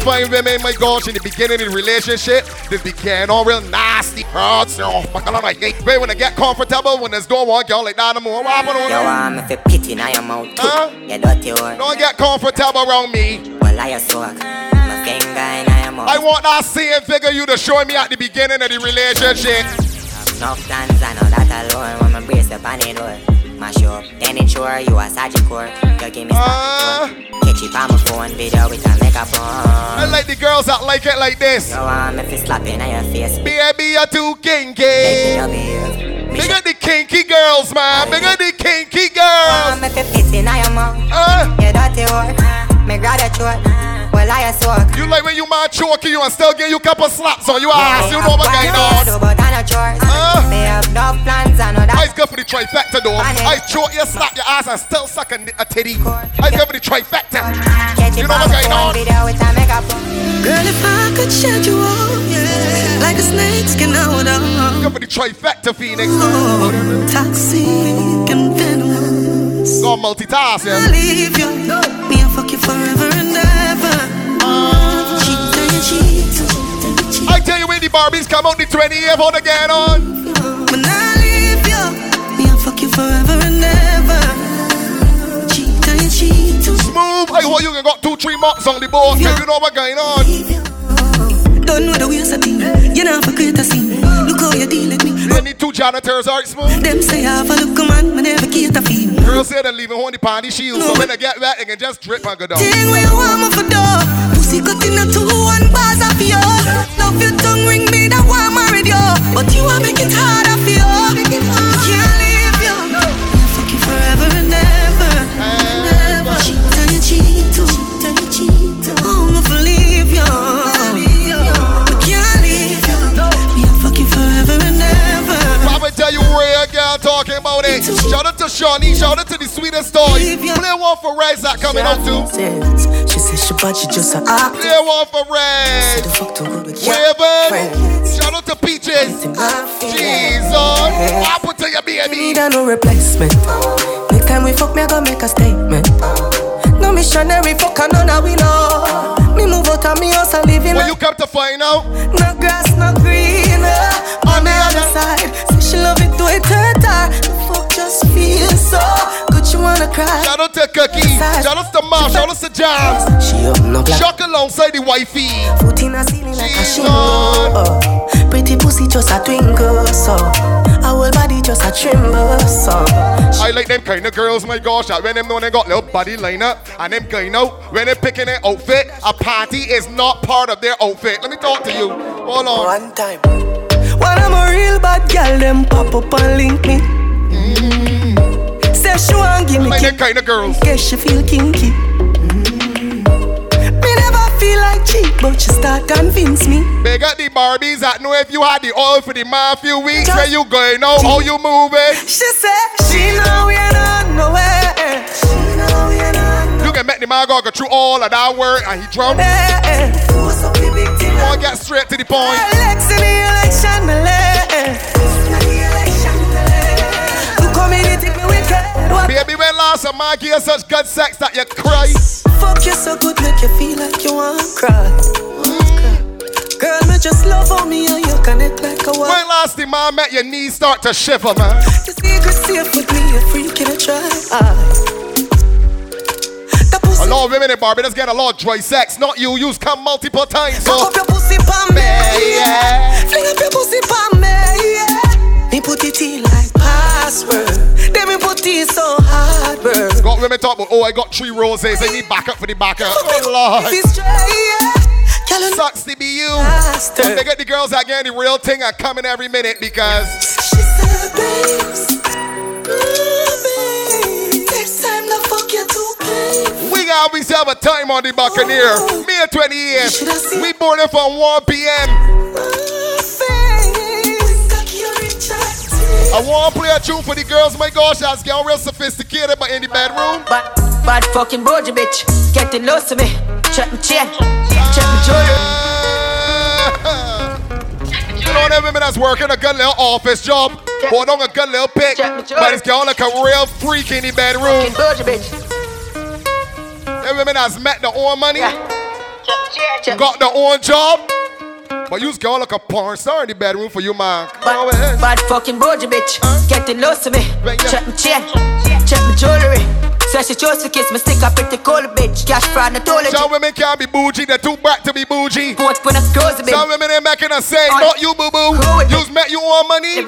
find women, my gosh, in the beginning of the relationship, this began all real nasty. You know, fuck a lot of hate. But when they get comfortable, when there's don't want girl like that anymore, what happen on You want me fi pity now your mouth Huh? You dirty one Don't get comfortable around me. Well I soak My finger in your mouth I want that same figure you to show me at the beginning of the relationship. Enough plans I know that alone When my brace up on the door Mash up Then ensure you a Sagicor You give me Uh, Catch it on my phone Video with a makeup I on like the girls that like it like this. You want me fi slap in your face. Baby, you're too kinky. Making you behave Big up the kinky girls, man. Big up the kinky girls. me fi pity now your mouth. Uh, You dirty one Me grab your throat Well I a soak you like when you man choking you and still give you couple slaps on your ass. You know what going on. But I no chores Uh. Me have no plans I know that I's good for the trifecta though. I choke you, slap your ass, and still suck a, a titty. I's good for the trifecta. Catch You know on what my going phone on. Video with a makeup on Girl, if I could shed you all, yeah, like a snake skin out on. Good for the trifecta, Phoenix. Oh, toxic and venomous. Go multitask, I yeah. leave you, me I fuck you forever I tell you when the Barbies come out the 20th, how they get on. when I leave you, me I fuck you forever and ever. Cheat and cheat, Smooth. I hope you can got two, three marks on the board. Cause you know what going on. don't know the ways I think. You know, for create a scene. Look how you deal with me. You need two janitors, alright, smooth. Them say I have a look, man, me never cater for you. Girls say they're leaving home the party shield, so when they get wet, they can just drip and go down. Thing where you want me for door. Pussy cut in a two one bars of you. But you are making harder to Shout out to Shawnee, shout out to the sweetest toy. Play one for Rez that coming up too. She said she but she just a act. Play one for Rez. Raven. Shout out to Peaches. Jesus. What put to your baby? Need a no replacement. Next time we fuck, me I gonna make a statement. No missionary fuck, and none of we know. Me move out of me house and live in. When you come to find out, no grass, no green. uh, On the other side, say she love it to it her. The just feels so good, you wanna cry. Shout out to Cookie. Shout out to Mom. Shout out to Jams. She open up like Shock alongside the wifey. foot in a ceiling like a shingle. Oh, pretty pussy just a twinkle, so whole body just a tremble, so. I like them kind of girls, my gosh. That when them know they got little body lineup and them kind of when they picking their outfit, a party is not part of their outfit. Let me talk to you. Hold on. One time. When I'm a real bad girl, them pop up and link me. Say she want give me like kind of girls. Guess she feel kinky. Mm-hmm. Me never feel like cheap, but she start convince me. They got the Barbies that know if you had the oil for the man few weeks where you going out, how you moving. She said she know we not nowhere. She know we not You can make the man go go through all of that work and he drunk. Force up the big thing. Come on, get straight to the point. In the election, Baby, when last a man give you such good sex that you cry. Fuck you so good, make you feel like you want to cry. Mm. Girl, me just love on me and you connect like a wall. When last the man met your knees start to shiver, man. The secret safe with me, a freak in a try. Ah. A lot of women in Barbados get a lot of dry sex. Not you, you's come multiple times. So. Fuck up your pussy pa me, yeah. Fling up your pussy pa me, yeah. Me put it in when me talk about, oh, I got three roses, I need backup for the backup. Oh, Lord. Sucks to be you. And they get the girls out getting the real thing are coming every minute because. We got ourselves a time on the Buccaneer. Oh, Me and 20 years. We boarded from 1 p.m. At 1 bedroom for the girls, my gosh, I was getting real sophisticated, but in the bedroom. Bad, bad fucking brogy, bitch. Getting loose to me. Check my chain. Check my jewelry. You know that women that's working a good little office job. Hold on a good little pick. But it's going like a real freak in the bedroom. Every bitch. That that's met the own money. Yeah. Check, check, check. Got the own job but you's going like a porn star in the bedroom for you, man. Man. Bad fucking bougie bitch. Getting close to me. Check my chain. Check my jewelry. Say she chose to kiss me, stick up pretty cold bitch. Cash fraud, not all Some women can't be bougie, they're too back to be bougie. When it's close to me. Some women ain't making us say, not you, boo boo. You's met you on money,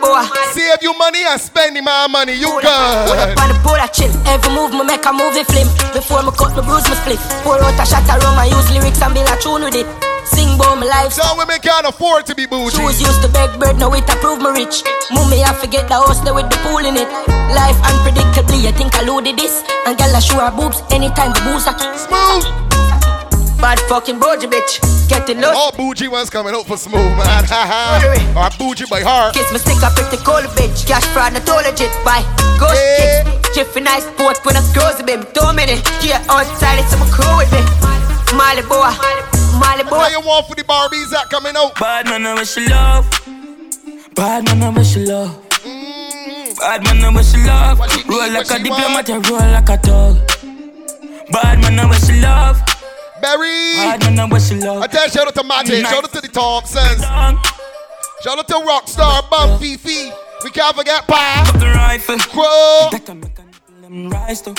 save you money and spend my money. You Pull good. up on the board, I chill. Every move me make a movie film. Before me cut me bruise me split. Pour out a shot of rum, I use lyrics and build a tune with it. Sing about life. Some women can't afford to be bougie. Shoes used to beg bird, now it approve me rich. Mummy, I forget the house there with the pool in it. Life unpredictably, I think I loaded this. And girl, I show her boobs anytime the booze are smooth. Bad fucking bougie bitch. Getting low. All bougie ones coming out for smooth, man. or bougie by heart. Kiss me stick up pretty cold bitch. Cash fraud, not all legit. Bye. Ghost kicks. Jiffy nice sport when I close the beam. Two minutes. Yeah, outside it's some crew with me. Molly boy. Molly boy. What you want for the Barbies that coming out? Bad man, I wish you love. Bad man, I wish you love. Mm-hmm. Bad man, I wish you love. Roll like a diplomat, you roll like a dog. Bad man, I wish you love. Barry. Bad man, I wish you love. I tell you, shout out to Magic, shout out to the Thompsons. Shout out to Rockstar, Bum Fifi. We can't forget Pa. the rifle. Crow. Them rise to.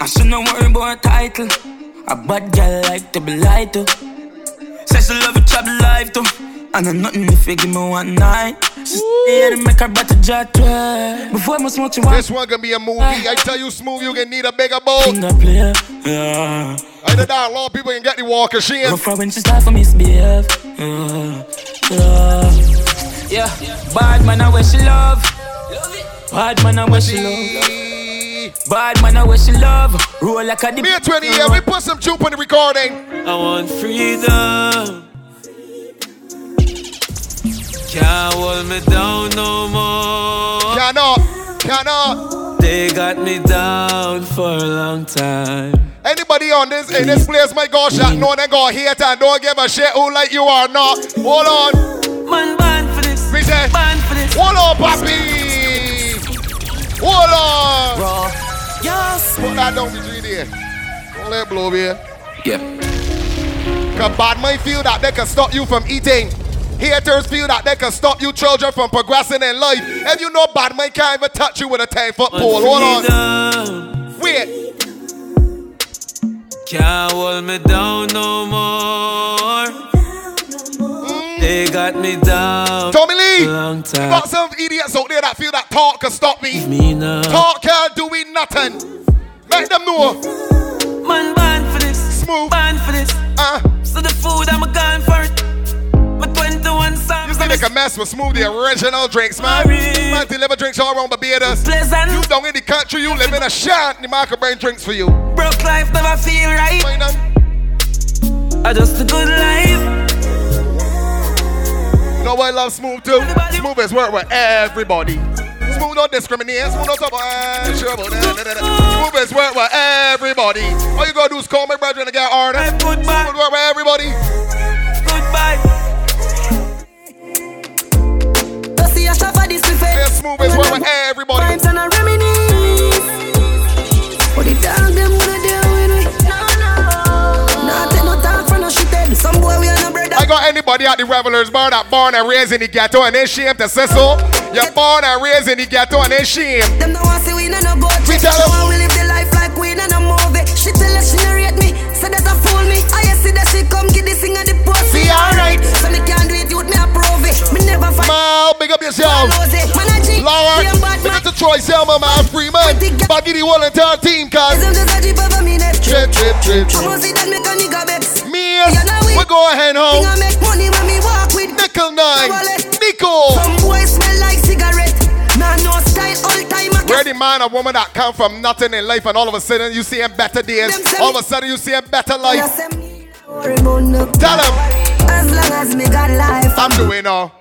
I should not worry about a title. A bad girl like to be lied to. Says she love it, chop life too. And I'm nothing if you give me one night. She stay to make her better jet Before I smoke you This one gonna be a movie. I tell you, smooth, you gonna need a bigger boat. Finger player, yeah. Either that, a lot of people can get the walker sheen. Go for when she start for misbehave. Yeah, yeah. Yeah, bad man, I wish she love. Bad man, I wish she love. Bad man, I wish she love. Roll like a dip. Me at 20 years, we put some juke on the recording. I want freedom. Can't hold me down no more. Cannot, Cannot. They got me down for a long time. Anybody on this in this place, my gosh, that know they go hate and don't give a shit who like you or not. Hold on. Man, ban for this. Me say, ban for this. Hold on, papi. Hold on. Bro. Yes. Put that down between there. Don't let it blow here. Yeah. Cause bad mind feel that they can stop you from eating. Haters feel that they can stop you children from progressing in life. And you know bad mind can't even touch you with a 10 foot pole. Hold on. Wait. Can't hold me down no more. Mm. They got me down. Tommy Lee, a long time. got some idiots out there that feel that talk can stop me. Me now. Talk can't do me nothing. Make them know. Man, ban for this. Smooth. Ban for this. Uh. So the food, I'm a gone for it. My 21 songs. You see, they can mess with Smooth, the original drinks, man. Man, deliver drinks all around Barbados. Pleasant. You down in the country, you live in a shanty, the man can bring drinks for you. Broke life never feel right. I just a good life. You know what I love Smooth too? Smooth is work with everybody. Smooth don't discriminate. Smooth don't talk about sure about that. Smooth is work with everybody. All you gotta do is call my brother and get order. Smooth work with everybody. Goodbye. Don't see a shop for this buffet. Yeah, Smooth is work with everybody. Vibes and a reminisce. What the dog them wanna do with me? No, no. Nah, take no talk for no shit. Some boy we are no brother. I got anybody at the Revelers bar that born and raised in the ghetto and they shame to say so. You're born and raised in the ghetto and they shame. Them don't want see we no boat. We tell them. we live the life like we a movie. She tell us she narrate me, say that I fool me. I see that she come get this thing at the post. See, alright. So me can't do it, youth me approve it. Me never fight. Mal, big up yourself. Man, I G, Laura, same bad big up to Troy Selma, man, Freeman. Baggy the whole entire team, cuz. Them just a jeep over me neck. Trip, trip, trip, trip. I man or woman that come from nothing in life and all of a sudden you see him better days. All of a sudden you see him better life. say me worry about no- Tell him. As long as me got life, I'm doing all.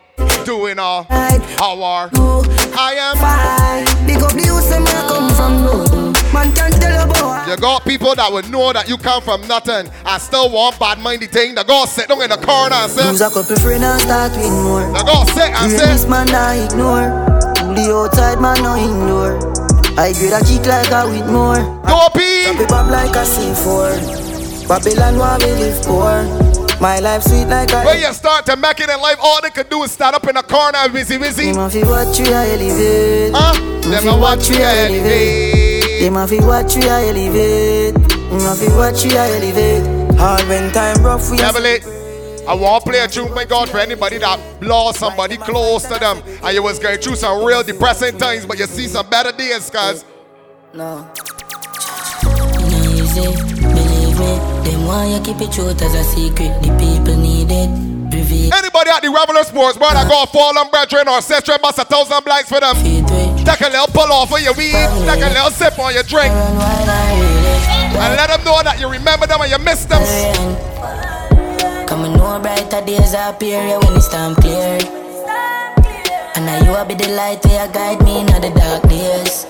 Doing all. How are No, I am? fine. Big up the youth, I come from nothing. Man can't tell a boy. You got people that would know that you come from nothing and still want bad mindy thing. They go sit down in the corner and say, Lose a couple friends and start with more. they go sit and This say, man I ignore. The outside man no ignore. I grade a kick like a with more. Go P. Drop it up like a C4. Babylon where we live poor. My life sweet like a. when you start to make it in life, all they could do is stand up in a corner and busy, busy. Them a fi watch you a elevate. Huh? Them a watch you elevate. Them a fi watch you a elevate. Them a fi watch you a elevate. Hard when time rough we Devil it. I want to play a tune, my God, for anybody that lost somebody close to them and you was going through some real depressing times, but you see some better days, cuz. No. Easy, believe me. Them want you keep it truth as a secret. The people need it. Anybody at the Reveler Sports bar that got fallen brethren or sister bust a thousand blanks for them. Take a little pull off of your weed, take a little sip on your drink, and let them know that you remember them and you miss them. And know brighter days appear yeah, when it's time clear. And now you will be the light where you guide me in the dark days.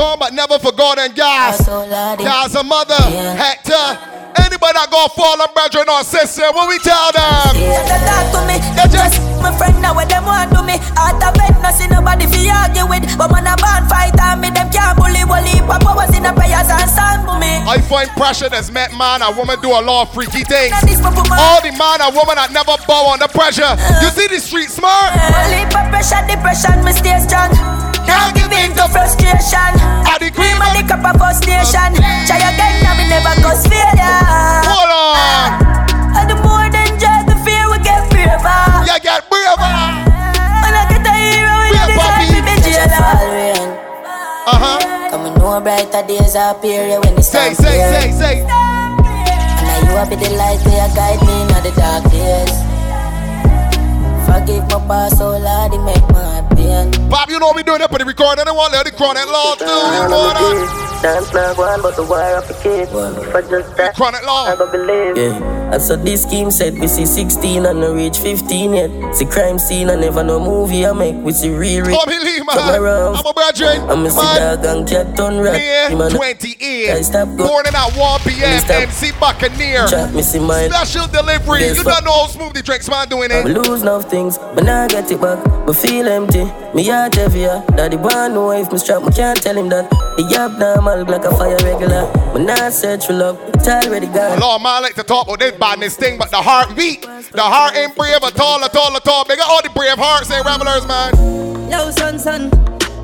Gone but never forgotten, guys. Guys, a mother, Hector. Anybody that got fallen brethren or sister, what we tell them? Say that talk to me, they just my friend now what them want to me. Out of bed, no see nobody fi argue with. But when a band fight on me, them can't bully. Wally pop powers in the prayers and stand for me. I find pressure that's met man and woman do a lot of freaky things. All the man and woman that never bow under pressure. You uh-huh. see the street smart? Pop pressure, depression, me stay strong. Can't give in to frustration. I the cream and the cup of frustration. Try again, now me never cause failure. Hold on. And the more than just the fear, we get braver. You get braver. When I get a hero, we Brave, decide to be jailer. Uh huh. Come and know brighter days appear yeah, when it's Say, time say, say, say. And now you will be the light where guide me in the dark days. Forgive my past, so Lord, it make my. Bob, you know we doing that for the recording. I want to let the chronic law too. You know that? Dance like one, but the wire up a kid. If I just die, Chronic law. I don't believe. Yeah. And so this scheme said we see 16 and no reach 15 yet. See crime scene and never no movie I make. We see real rich. Oh, me leave, man. I'm a brethren. I'm a see dog and cat on rat. May 28. Morning at 1 p.m. MC Buccaneer. Chat me see mine. Special delivery. Yes, you don't know how smooth the drinks man doing I it. lose enough things, but now I get it back. But feel empty. Me heart heavier. Daddy want know if me strap. Me can't tell him that. The abnormal like a fire regular. But now search for love. It's already gone. Lord, man, I like to talk about this badness thing, but the heart beat. The heart ain't brave at all, at all, at all. Big all the brave hearts ain't revelers, man. Yo, son, son,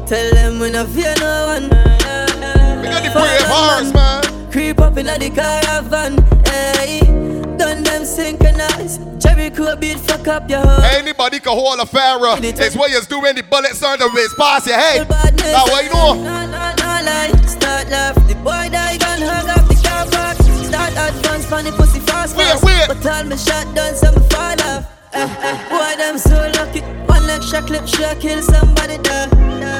tell them we no fear no one. Got the brave hearts, man. Creep up in the caravan, hey. Done them synchronize. Jericho beat fuck up your heart. Anybody can hold a pharaoh. It's what you're doing, the bullets start to whiz past your head. Now, what you know? No, no, no lie. Start laugh. The boy die gun hug up the car park. Start advance funny pussy fast fast. But all me shot done, some fall off. Eh, eh, boy, them so lucky. One leg shot clip, shot kill somebody there.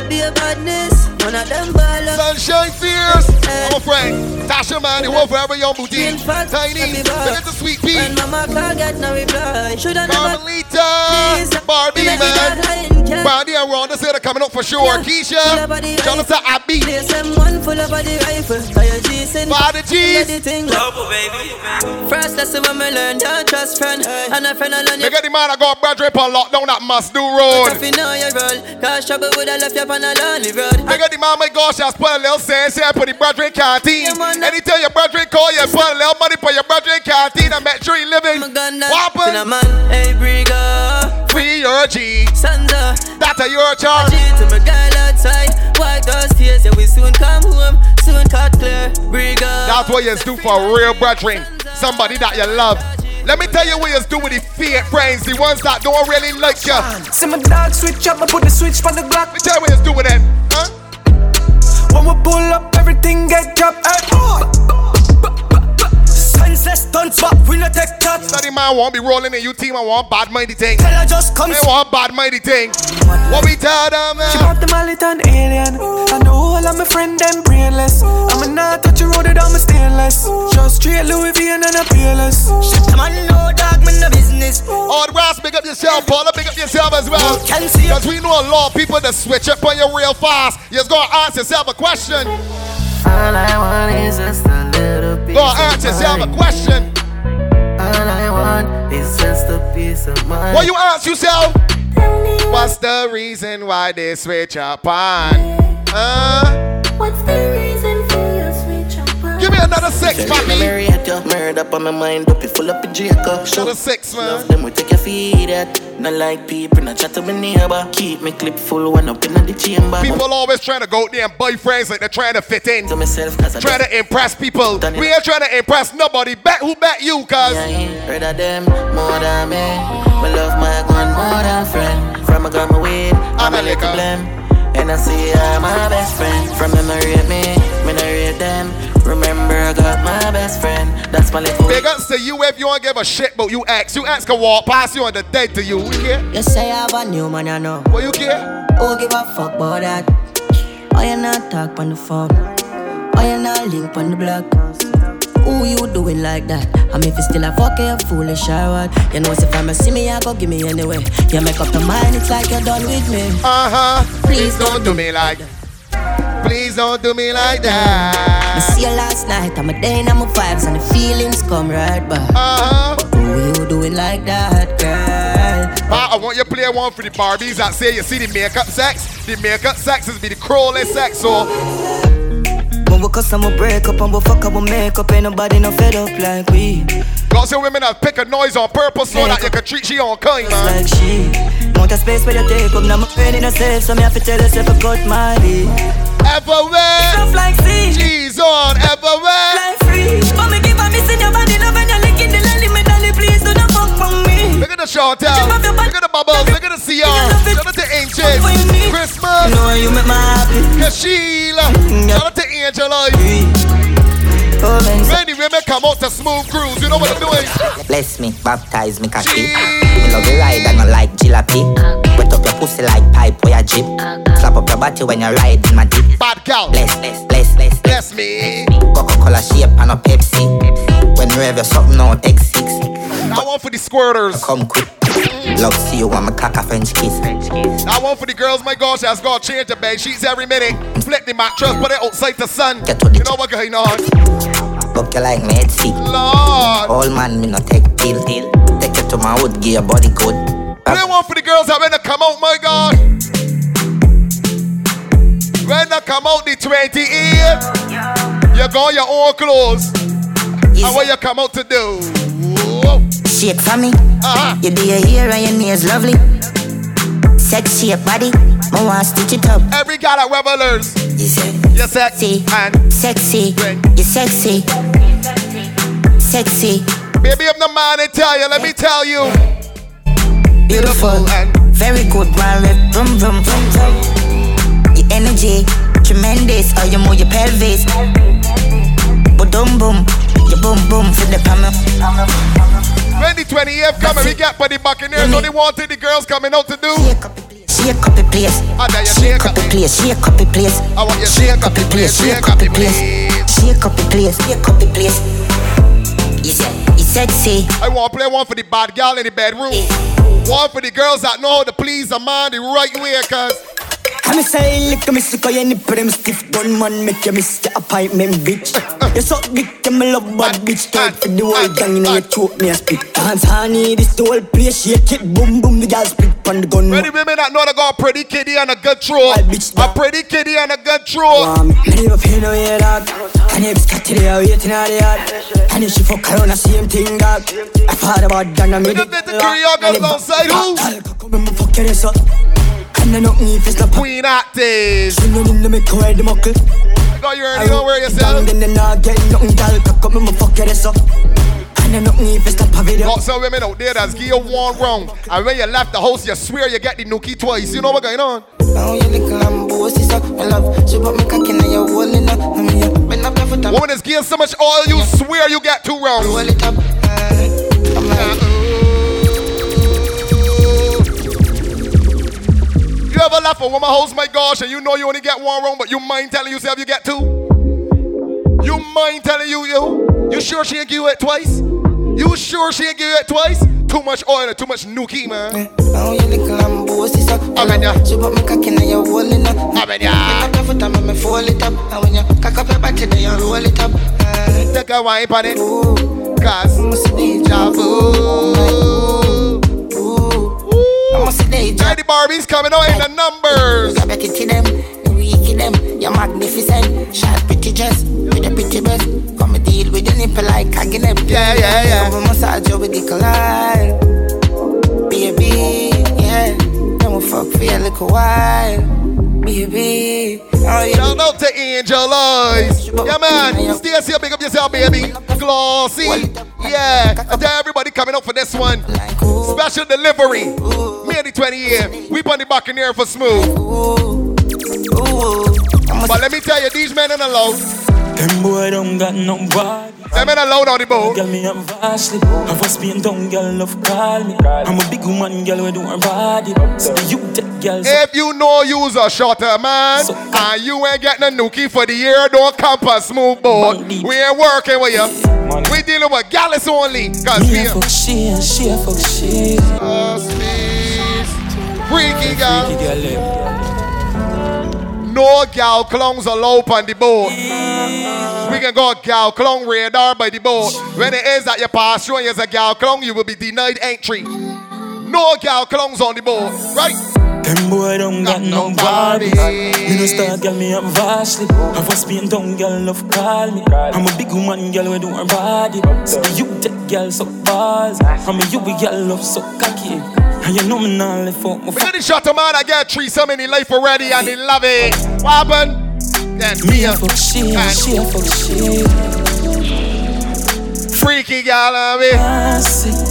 Be a badness. One of them ball up. Sunshine Fierce. I'm a friend. Tasha man, you want forever young boutique. Tiny. But it's a sweet pea. When mama call, get no reply. Shoulda never. Carmelita. Barbie, man. Brandy and Ronda said they're coming up for sure. Keisha. Jonathan Abbey. one full of body rifle. Fire G's in. Father G's. Double baby. First lesson when me learn, don't trust friend. And a friend alone. The man I got brother up on lockdown that must do road. If you know your role, cause trouble would have left you on a lonely road. Got the man my gosh, just put a little sense here, put the brother in canteen. Anytime your brother call you, put a little money for your brother in canteen and make sure he living. What happened? man, hey Brigo. Free your G. Sanda. That's a your charge. G to my girl outside. Wipe those tears, yeah, we soon come home. Soon cut clear. Brigo. That's what you do for real brethren. Somebody that you love. Let me tell you what you do with the fake friends, the ones that don't really like you. See my dog switch up, I put the switch for the Glock. Let me tell you what you do with them, huh? When we pull up, everything get dropped. Senseless stunts, but we no take shots. Study man won't be rolling in you team, I want bad mighty thing. Tell her just come. They want bad mighty thing. What we tell them, She man? bought the mallet an alien. And the whole of my friend them brainless. I'm a not touch you road it on my stainless. Just straight Louis V and a peerless. Shit, man, no dog, me no business. All the brass, big up yourself, Paula, big up yourself as well. Because we know a lot of people that switch up on you real fast. You just gotta ask yourself a question. All I want is just a little piece Gotta ask yourself a question. All I want is just a piece of mind. What you ask yourself? What's the reason why they switch up on? Uh, What's the me another six, papi. Had your murder up on my mind, up it full up in Jacob. Another six, man. Love them, we take your feed at. Not like people, not chat to my neighbor. Keep me clip full when up in the chamber. People always trying to go out there and buy friends like they're trying to fit in. To myself, cause I Trying to impress people. We ain't trying to impress nobody. Bet who bet you, cuz. Yeah, I heard of them more than me. Me love my gun more than friend. From a my weed, I'm a little blame. And I see I'm my best friend. From them, I rate me, me not rate them. Remember, I got my best friend. That's my little. Big ups to you if you don't give a shit, but you ask. You ask can walk past you on the dead to you. You care? You say I have a new man, I know. What you care? Who give a fuck about that? Oh, you not talk on the phone. Oh, you not link on the block. Who you doing like that? I mean, if you still a fuck, you foolish or what? You know, if I'm a see me, I go give me anyway. You make up your mind, it's like you're done with me. Uh huh. Please don't do me like Please don't do me like that. I see you last night, I'm a day and I'm a vibes, and the feelings come right back. Uh huh. Who you doing like that, girl? Pa, I want you to play one for the Barbies that say you see the makeup sex. The makeup sex is be the crawling sex, so When we cuss, I'ma break up and we fuck up, we make up. Ain't nobody no fed up like we. got some women that pick a noise on purpose so that you can treat she on kind, man. Like she. Want a space where you take up, now my brain in a safe, so me have to tell yourself I cut my lead. Everywhere. Stuff like sea. She's on everywhere. Like free. But me keep on missing your body, love when you're licking the at the Chantel. Look at the bubbles. Look at the CR. Shout out to Ancient. Christmas. You know you make me happy. Kashila. Shout out to Angela. Oh, Many women come out to smooth cruise. You know what I'm doing? Bless me, baptize me cocky. Me love you ride and I like jalopy. Wet up your pussy like pipe or your jeep. Slap up your body when you ride in my deep. Bad cow. Bless, bless, bless, bless, bless me. Coca-Cola shape and a Pepsi. When rev, something on X6. That one for the squirters. Come quick. Love see you want me cock a French kiss. That one for the girls, my gosh, has got to change the bed sheets every minute. Flip the mattress, put it outside the sun. You know what going on? Fuck you like me, see. Lord. All man, me no take pill. Take you to my wood, give your body good. Play one for the girls that when they come out, my God. When they come out the 28th, you got your own clothes. And what you come out to do? Shake for me. Uh-huh. You do your hair and your nails lovely. Sexy your body. I want to stitch it up. Every guy that revelers. You say. You're sexy. And sexy. You're sexy. Sexy. Baby, I'm the man to tell you. Let me tell you. Beautiful. and Very good, man. Vroom, vroom, vroom, vroom. Your energy. Tremendous. How you move your pelvis. Boom, boom. Your boom, boom. For the camera. 2020th coming, we got for the Buccaneers. Only wanted the girls coming out to do. Shake up the place. Shake up the place. Shake up the place. I want you shake up the place. Shake up the place. Shake up the place. Shake up the place. He's, he's sexy. I want to play one for the bad girl in the bedroom. One for the girls that know how to please a man the right way, cause I'm say lick me sick of any prim stiff gun man make you miss the appointment bitch. You suck dick and me love bad bitch Third for the whole gang in your choke me a spit. Dance honey this the whole place shake it boom boom the girls split on the gun. Ready women that know they got a pretty kitty and a good throw. A pretty kitty and a good. Um, many of you know yeah dog. And if it's cat today I waiting out the yard. And if she fuck around the same thing dog. I thought about done I made it. The Korean girls outside who? Come and fuck your ass up. And I know if it's not Queen actors. She no need to make her the muckle. No, you already know where yourself. Then they not get nothing, girl. Cock up and fuck your up. And I know if it's not a video. Got some women out there that's give you one wrong. And when you left the house, you swear you get the nookie twice. You know what going on? Now you little lambo, sister, my love. She put me cock in your holding up. I mean, you bend up your foot up. Woman is giving so much oil, you swear you get two rounds. You ever left a woman house, my gosh, and you know you only get one round, but you mind telling yourself you get two? You mind telling you, you? You sure she ain't give you it twice? You sure she ain't give you it twice? Too much oil and too much nookie, man. now you little lambo, sister. I mean, yeah. She put me cock in your holding up. I mean, yeah. Bend up your foot and make me fold it up. And when you cock up your body, then you roll it up. Take a wipe on it. Cause deja vu. The Barbies coming out in the numbers. You better to them, weak in them. You're magnificent. Short pretty dress with a pretty breast. Come and deal with your nipple like hugging them. Yeah, yeah, yeah. Come massage you with the collide. Baby, yeah. Then we fuck for a little while. Baby. Shout out to Angel Eyes. Yeah, man. Stacey, big up yourself, baby. Glossy. Yeah. And to everybody coming up for this one. Special delivery. May the 28th. We on the Buccaneer for smooth. But let me tell you, these men ain't alone. Them boy don't got no body. Them men alone on the boat. Girl, me am vastly. I was being down, girl, love call me. I'm a big woman, girl, we do her body. So you take girls. If you know you's a shotter man and you ain't getting a nookie for the year, don't come for smooth boat. We ain't working with you. We dealing with gallus only. Cause Me we a fuck she and she a fuck she. freaky girl. Freaky girl, yeah. No gal clowns allowed on the boat. We can go gal clown radar by the boat. When it is that you pass through and you're a gal clown, you will be denied entry. No gal clowns on the boat, right? Them boy don't got no body. Me no start girl, me am vastly. I was being down, girl, love call me. I'm a big woman, girl, we do her body. So you take girl so balls. I'm a you girl love so cocky. And you know me now live for my the shot a man, I get three some in the life already and they love it. What happened? Then Me a fuck she, and she a fuck she. Freaky gal, I mean.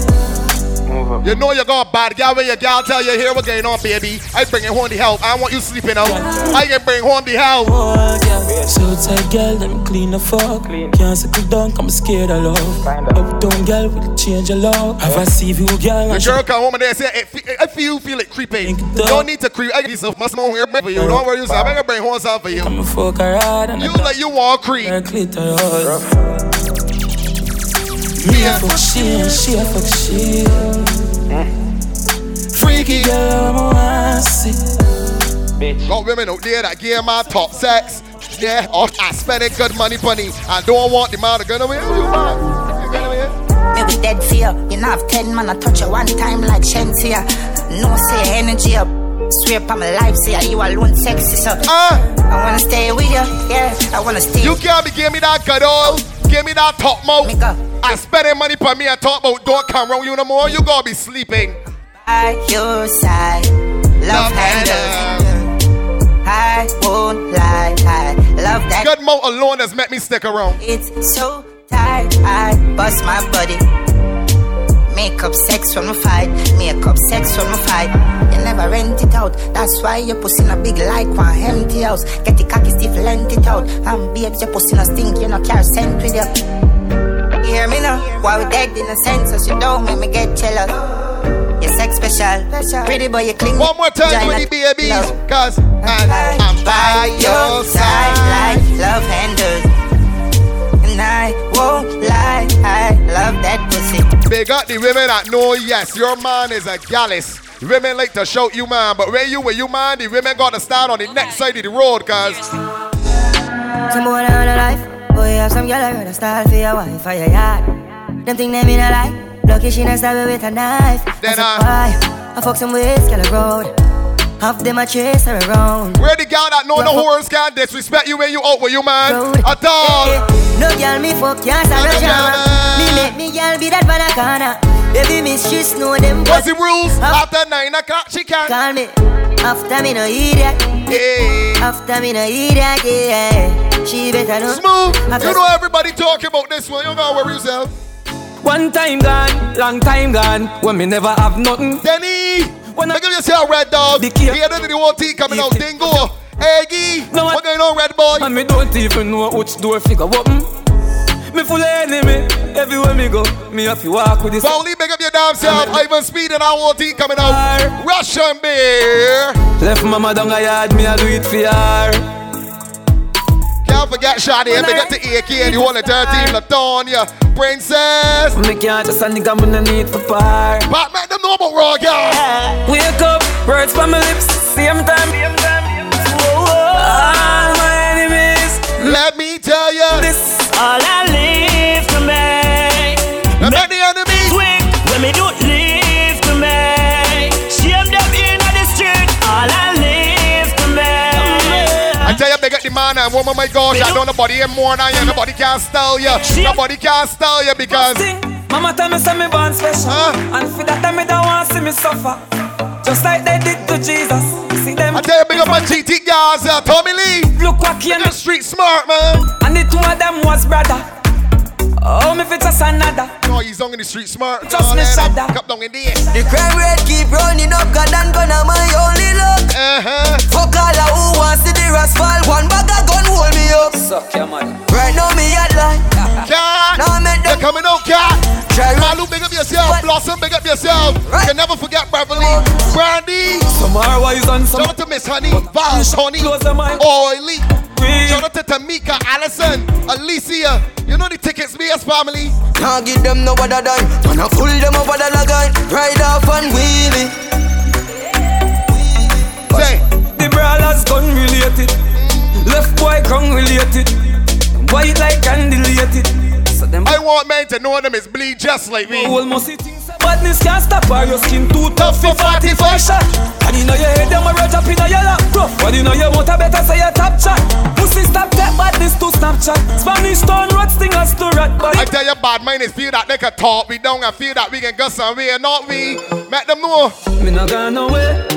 You know you got bad gal when your gal tell you here what going on, baby. I bring it home the help. I want you sleeping out. I can bring home the help. Oh, so tight girl, them clean the fuck. Clean. Can't settle down, I'm scared of love. Uptown girl will change your love. Have I see you girl? The girl come home and they say, if, if you feel it creeping, don't need to creep. I get some must know here for you. Don't worry yourself. I can bring home something for you. I'm a fuck her hard and You like you want creep. her clitoris. Yeah, fuck shit, she a fuck shit. Freaky girl, I'm a want see. Got women out there that give my top sex. Yeah, or I spending good money funny. I don't want the man to go away. You man, you go away. Me be dead for you. You know have ten man, I touch you one time like Shentia. No say energy up. Swear upon my life, say you alone sexy, so uh, I wanna stay with you, yeah, I wanna stay. You can't be giving me that good old, give me that top mouth. I spending money for me and talk about don't come around you no more. You gonna be sleeping. By your side, love, love handles. I won't lie, I love that. Good mouth alone has met me stick around. It's so tight, I bust my body. Make up sex when we fight, make up sex when we fight. You never rent it out, that's why your pussy in a big like one empty house. Get the cocky stiff, lent it out. And babes, your pussy no stink, you no care scent with you. You hear me now? Why we dead in a sense, so you don't make me get jealous. Your sex special, pretty boy, you cling. One more time with the babies, love. cause I'm, I'm, I'm by your side like love handles. And I won't lie, I love that pussy. Big up the women that know, yes, your man is a gallus. Women like to shout you man, but where you with you man, the women got to stand on the next side of the road, cause. Some boy on a life, boy have some girl I rather style for your wife or your yard. Them think them in a life, lucky she not stab with a knife. Then I, I fuck some ways, girl a uh, road. Half them a chase her around. Where the girl that know no whores can disrespect you when you out with you man? Road. At all. Hey, hey. No girl me fuck can't stand no drama. Me make me girl be that banana. Baby mistress know them. What's the rules? After nine o'clock she can call me. After me no idiot. Yeah. After me no idiot. Yeah. She better know. Smooth. After you know everybody talking about this one. You don't gotta worry yourself. One time gone, long time gone, when me never have nothing. Denny, when I give you a red dog, the end of the whole team coming out, Dingo, Eggy, no, what going on, red boy? And me don't even know which door figure open. Me full of enemy, everywhere me go, me have to walk with this. Bowley, make up your damn self, Ivan Speed and our whole team coming out. Russian beer. Left mama down a yard, me I do it for her. Can't forget Shadi, big up to AK and the whole entire team, Latonia, Princess. Me can't just think I'm gonna need for par. But make them know about raw girl. Wake up, words from my lips, same time. Same time. Big up the man and woman, my gosh, I know nobody here more than you. Nobody can style you. Nobody can style you because. Mama tell me say me born special, huh? and for that time me don't want to see me suffer. Just like they did to Jesus. See them. I tell you, big up my GT guys, uh, Tommy Lee. Look what came the street smart, man. And the two of them was brother. Oh, me fit just another. No, he's on in the street smart. Just me shut up. Cup down in there. The crime rate keep running up, God and gonna my only luck. Uh-huh. Fuck all of who wants to the rascal. One bag of gun hold me up. Suck your money. Right now me at line. Cat. Now I'm They're coming out, cat. Malu, big up yourself. Blossom, big up yourself. Right. You can never forget Beverly. Brandy. Some wise and some. Shout out to Miss Honey. Vals, Honey. Oily. Shout out to Tamika, Allison, Alicia. You know the tickets, me BS family. Can't give them no better than. Wanna pull them over the line. Ride off and wheel it. Say. The brawlers gun related. Mm. Left boy gun related. White like candelated. So them I want men to know them is bleed just like me. Almost see things badness can't stop her. Your skin too tough for 45 shot. And you know your head, them a right up in your laptop. But you know you want a better say your top chat. Pussy stop that badness to Snapchat. Spanish town rat stingers to rat body. I tell you, bad mind is feel that they can talk. We don't and feel that we can go somewhere. Not we. Make them know. Me not gone nowhere.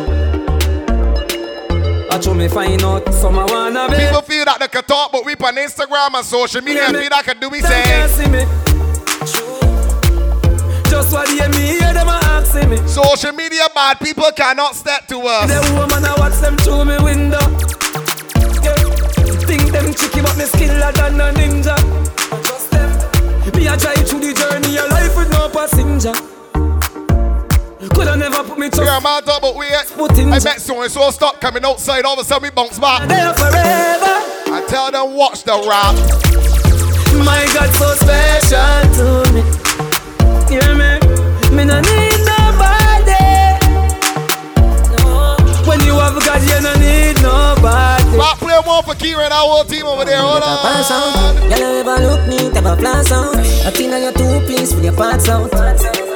I show me find out some I wanna be. People feel that they can talk, but we on Instagram and social media Yeah, feel that can do we Them say. Can't see me. Just what you me hear them asking me. Social media bad people cannot step to us. The woman I watch them through me window. Yeah. Think them tricky, but me skiller than a ninja. Just them. Me a drive through the journey of life with no passenger. Coulda never put me through. Yeah, man, talk about wait. Eh, Putting I bet so and so stop coming outside. All of a sudden we bounce back. There forever. I tell them watch the rap. My God, so special to me. Hear me? Me no need nobody. No. When you have God, you no need nobody. Back play one for Kira and our whole team over there. Hold Pass on. out. Girl, you ever look neat, ever flash out. I think that you're too with your parts out. Any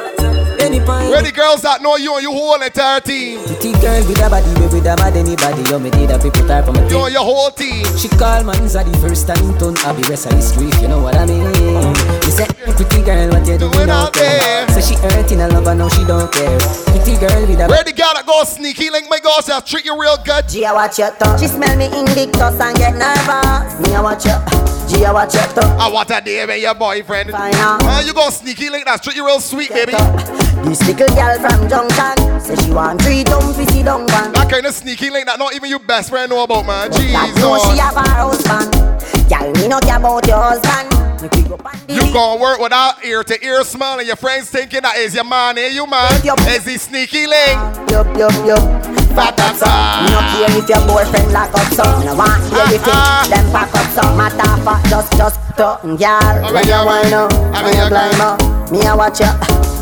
point. Ready girls that know you and you whole entire team. Pretty girl with a body, baby, with a bad anybody. You me did a people type on my You and your whole team. She call man for the first time, turn Abby rest of history, if you know what I mean. You say, pretty girl, what you doing out there? So she hurting a lover, now she don't care. Pretty girl with a Ready girl that go sneaky link my girls that treat you real good. Gia watch your tongue. She smell me invictus and get nervous. Me I watch your. Gia watch your tongue. I want a day with your boyfriend. Fine. Uh, you go sneaky link that treat you real sweet, baby. This little girl from Junction say she want three dumb pussy dung one. That kind of sneaky link that not even your best friend know about, man. That know she have her husband. Girl, me no care about your husband. You gon' work without ear to ear smile, and your friends thinking that is your man, eh, you man? Is he sneaky link? Yup, yup, yup. Fat up so. Me no care if your boyfriend lock up so. Me no want hear the thing. Them pack up so. Matter for just, just talking, girl. When you wind up, when you climb up, me a watch you.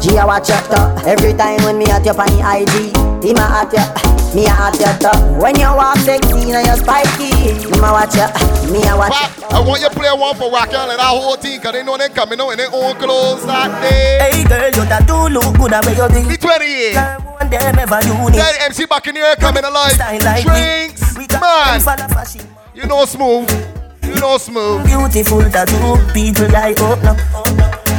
G a watch you. Every time when me at you on the IG, him a at you. Me a at you. When you walk sexy and you spiky, him a watch you. Me a watch you. I want you to play one for Raquel and our whole team, cause they know they coming out in their own clothes that day. Hey girl, you that do look good at where you think. The 28. Girl, one them ever unique. Then MC Buccaneer coming alive. Style like Drinks, we man. them for the fashion. You know smooth. You know smooth. Beautiful tattoo, people like oh, up now. Oh,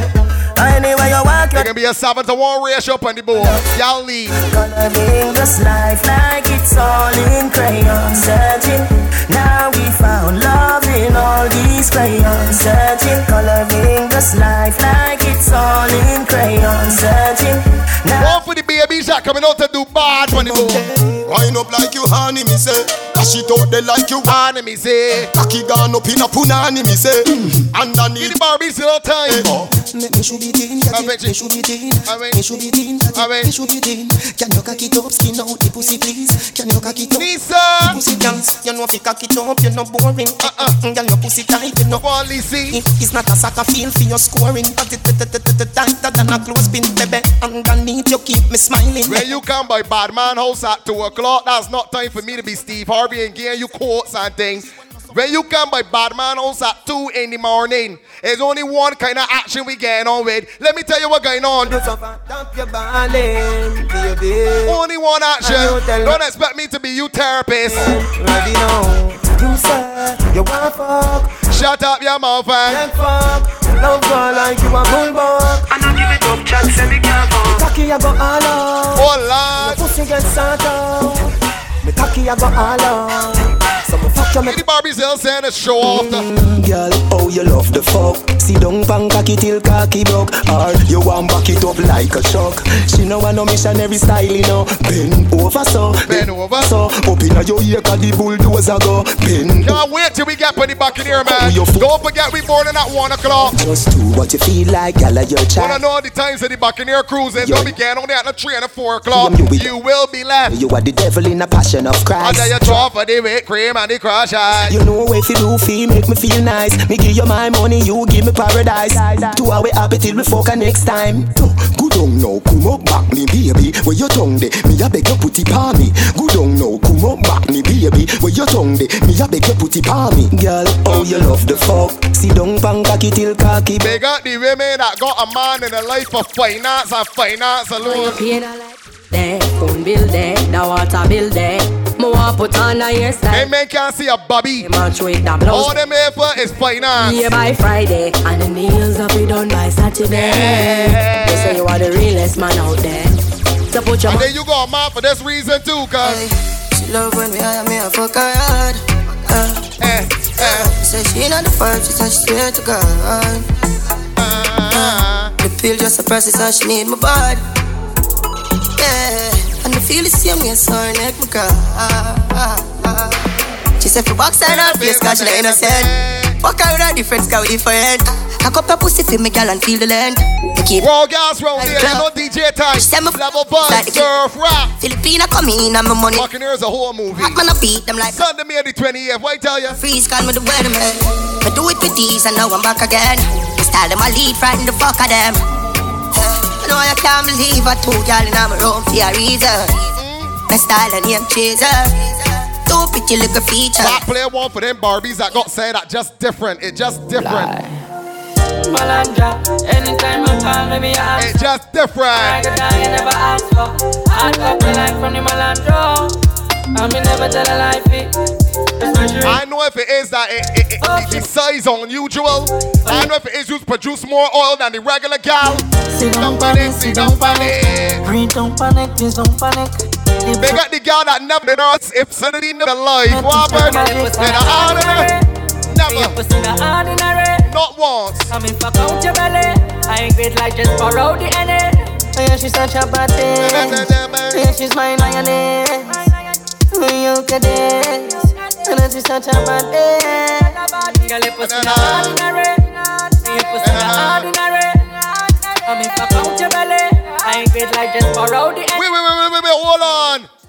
Anyway you walk, There can be a seven to one ratio up on the board. Y'all leave. Coloring this life like it's all in crayon Searching, now we found love in all these crayons Searching, coloring this life like it's all in crayon Searching, now One for the baby shot coming out to do bad on the board. Wind up like you honey, me say. Dash it out there like you honey, me say. Cocky gone up in a punani, me say. Mm. Underneath the Barbie still time. Oh. Make me should be teen, catch it, me should be teen Me should be teen, catch it, me should be teen Can you cock it up, skin out the pussy please? Can you cock it up, Lisa! The pussy please. You know if you cock it up, you no boring. Uh-uh, girl your pussy tight, you know. Quality. It's not a soccer field for your scoring tighter than a clothespin, baby. Underneath you keep me smiling. When you come by Badman House at 2 o'clock, that's not time for me to be Steve Harvey and give you quotes and things. When you come by Badman House at 2 in the morning, there's only one kind of action we getting on with. Let me tell you what going on. Only one action. Don't expect me to be you therapist. Ready now. You say you wanna fuck. Shut up your mouth eh? and Love girl like you a bulldog. And I give it up, chat, say me can't fuck. Cocky I go all out. Oh Lord. Your pussy get sort out Me cocky I go all out So me fuck you me The Barbie's Hill saying a show off the mm, Girl, oh you love the fuck See down pan cocky till cocky broke Or you want back it up like a shock She know want no missionary style, you know Bend over so Bend over So Open up in your ear cause the bulldozer go Bend Can't wait till we get the back in here, man. Don't forget we boarding at 1 o'clock. Just do what you feel like, girl, your Wanna child know the times of the Buccaneer cruising? Yo. Don't be getting on there at the 3 and the 4 o'clock. You will- You will be left. You are the devil in a passion of Christ Under your drop for the whipped cream and the crush eyes. You know if you do feel make me feel nice. Me give you my money, you give me paradise. Two hour happy till we fuck next time. Hmm, Good on now, come up back me baby. Where your tongue de, me a beg you put it on me. Good on now, come up back me baby. Where your tongue de, me a beg you put it on me. Girl, oh you love the fuck? See down pan cocky till cocky. They got the women that got a man in a life of finance and finance alone. There, phone bill there, the water bill there. Me want put on a hairstyle. Hey man can't see a bobby. Match with the blouse. All them here for is finance. Yeah, by Friday, and the nails up be done by Saturday. They say you are the realest man out there. So put your And then you got a man for this reason too, cause She love when me hire me a fuck her hard. Uh, eh, eh. Say she not the first, she said she swear to God. Uh, the pill just a process, how she need my body. Yeah, and the feel the same way, so her neck me cry. She said for box and her face, cause she not innocent. Walk her with a different scout different. I cup her pussy for me, girl, and feel the land. You keep Raw gas round here, no DJ time. Level five, surf rap. Filipina come in and my money. Buccaneers a whole movie. Hot man, I beat them like Sunday, May the 28th. Why tell you? Freeze, call me the weatherman. I do it with these, and now I'm back again. The style them I lead, frighten the fuck of them. Know you can't believe a two girl in my room for a reason. My style and name chaser. Two pretty little feature. Black player one for them Barbies that got said that just different. It just different. Malandra, anytime I call me, ask. It just different. I got you never ask for. I got the line from the Malandra. I me never tell a lie, I know if it is that it, it, it, the size unusual. I know if it is you produce more oil than the regular gal. Sit down, panic, sit down, panic. Breathe, don't panic, please don't panic. They got the gal that never did us if suddenly never life. What happened? I Never. Not once. I mean, fuck out your belly. I ain't great like just borrow the NA. Oh yeah, she's such a bad thing. Yeah, she's my lioness. When you get this, and then she's such a bad thing. Girl, you pussy not ordinary. You pussy not ordinary. I mean, fuck out your belly. I ain't great like just borrow the NA. Wait, wait, wait, wait, wait, hold on.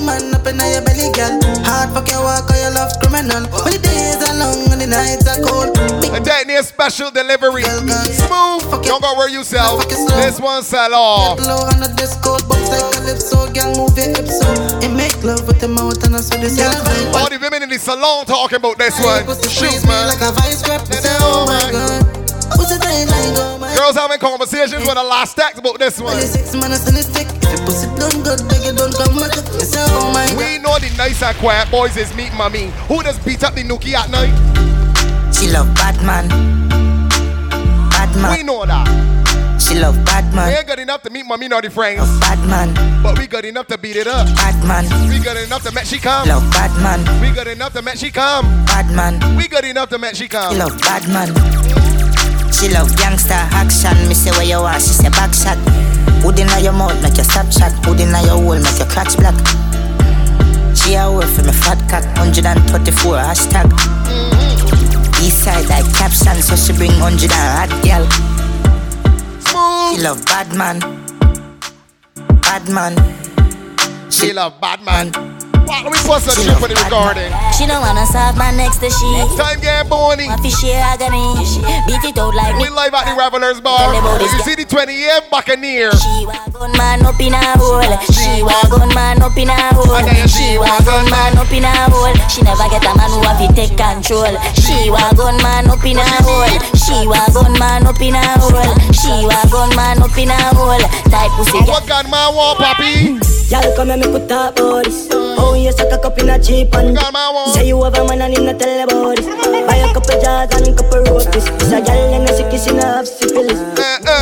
City man up in your belly, girl. Hard fuck your walk or your love criminal. When the days are long and the nights are cold. A day near special delivery. Smooth. Don't go where you sell. This one sell off. Low on the disco, like calypso, girl move your hips so. And make love with the mouth and I saw this girl. All the women in the salon talking about this one. Shoot, man. Like a vice grip. Oh my god. What's the thing like, my Girls having conversations with the last stacks about this one. Six minutes in the stick. If you pussy done good, beg you don't come back. Say, oh. We know the nice and quiet boys is meat mommy. Who does beat up the nookie at night? She love Batman. Batman. We know that. She love We ain't good enough to meet mommy naughty friends. Batman. But we good enough to beat it up. Batman. We good enough to make she come. Love Batman. We good enough to make she come. Batman. We good enough to make she come. She love Batman. She love gangster action. Me say where you are, she say back shot. Hood inna your mouth make your stop chat. Hood inna your hole make your crotch black. She a work for me fat cat. 134 hashtag. Mm-hmm. East side like caption, so she bring 100 and hot girl. She love Batman. Batman. She love Batman. What we post a trip for the recording? She don't wanna serve my next to she. Time get bony. My fish here agony. Beat it out like We live at the Revelers Bar. Tell about this You see the 28th Buccaneer. She wa gun man up in a hole. She wa gun man up in a hole. She wa gun man up in a hole. She never get a man who have to take control. She wa gun man up in a hole. She wa gun man up in a hole. She wa gun man up in a hole. Type pussy. What gun man want, papi? Y'all come and make talk about this. Oh, you suck a cup in a cheap and Say you have a man and him not tell about this. Buy a couple jars and a couple roses. A gal and a sick kissing half syphilis.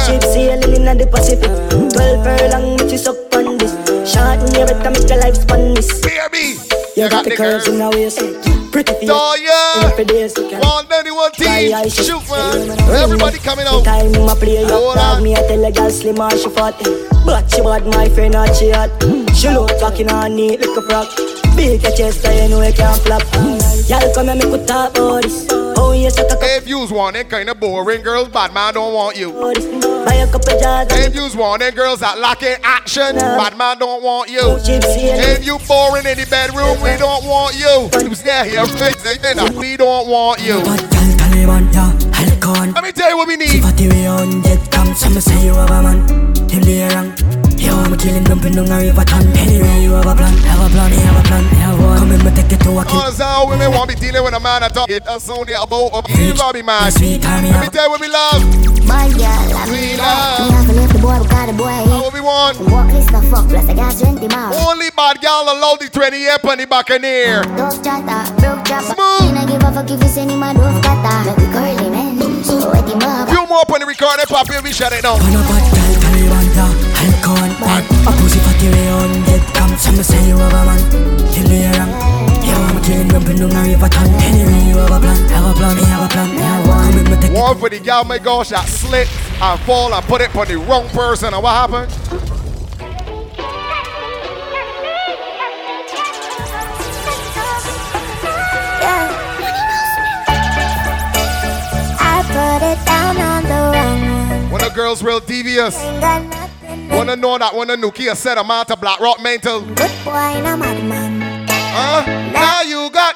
Ship sailing in the Pacific. Twelve furlong, which is up on this. Short and you better make your life span you got the curves in the waist. Pretty face. Oh yeah. For days. One team. Shoot man. Everybody coming out. Time I play up, dog me I tell a girl slim or she fat But she bad, my friend not she hot She look fucking on neat like a frog Big a chest, so you know you can't flop Y'all come and make we talk about this Oh yes, I talk If you's one, then kinda boring girls, bad man don't want you. Buy a couple jars If you's then girls that lacking action, bad man don't want you. If you boring in the bedroom, we don't want you. You stay here, we don't want you. Taliban, yeah, Halcon Let me tell you what we need. I'm killing dumping down a river ton Anyway, you have a plan Have a plan, have a plan, have one Come in, me take it to a kill All women want to be dealing with a man that talk it. That's only about a you gotta be mad. Let me tell you what we love. My girl, I We Me love. have to leave the boy, we got the boy. What we want. Walk this the fuck, plus I got 20 miles. Only bad gal allow the 28 on the Buccaneer. Dove chatter, broke chopper. Me not give a fuck if you send him a dove cutter. Make we curly, man. So wet him up. Few more on the recording, Papi, we shut it down. Taliban, yeah, Halcon A pussy fatty we on jet come Some say you have a man Him the wrong Yo, I'm killing dumping down a river ton Anyway, you have a plan Have a plan, have a plan, have one Come in, me take One for the gal, my gosh, that slip and fall and put it on the wrong person. And what happened? put it down on the wrong one. When the girls real devious. Wanna know that when the nuclear set them out to Black Rock Mental. Good boy, no madman. Huh? Now you got.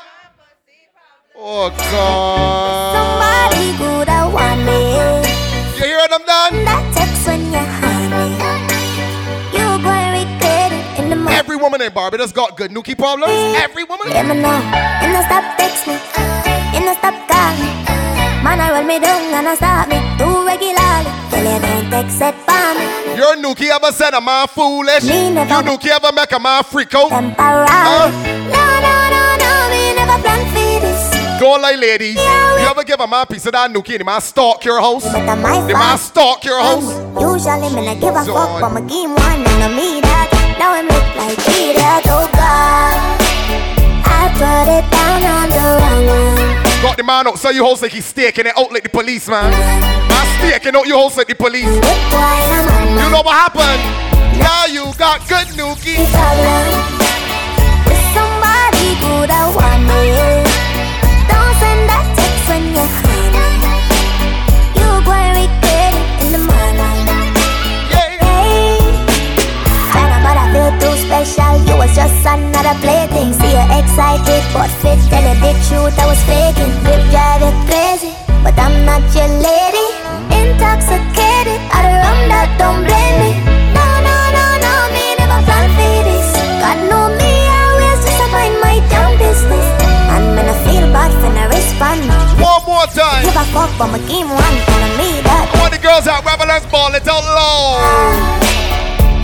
Oh, God. Somebody good, I want me. You hear them, Dan? That text when you're. You're going regret it in the morning. Every woman in Barbados got good nuki problems. Every woman. Let me know. And no stop texting. And no stop calling. Man, I roll me down and I stop me too regularly. Tell you don't it for me. Your nookie ever said a man foolish? Me never. You nookie ever make a man freak out? Temporary. Huh? No, no, no, no, me never plan for this. Go like ladies. You ever give a man a piece of that nookie and the man stalk your house? But I'm my The man stalk your house? Usually me not give a So fuck, but my game one and I me that. Now him look like idiot, oh God. I put it down on the wrong one. Got the man outside your house like he's staking it out like the police, man. Man staking out your house like the police. You know what happened? Now you got good nookie. Somebody good I want me. Special. You was just another plaything. See you excited, but fit. Tell you the truth, I was faking. Whip drive you crazy, but I'm not your lady. Intoxicated, I the rum that don't blame me. No, no, no, no, me never plan for this. God know me, always just mind my damn business. And when I feel bad for no respond. One more time. Give a fuck, but my game one, telling me that. All the girls out, revelers ball it out loud.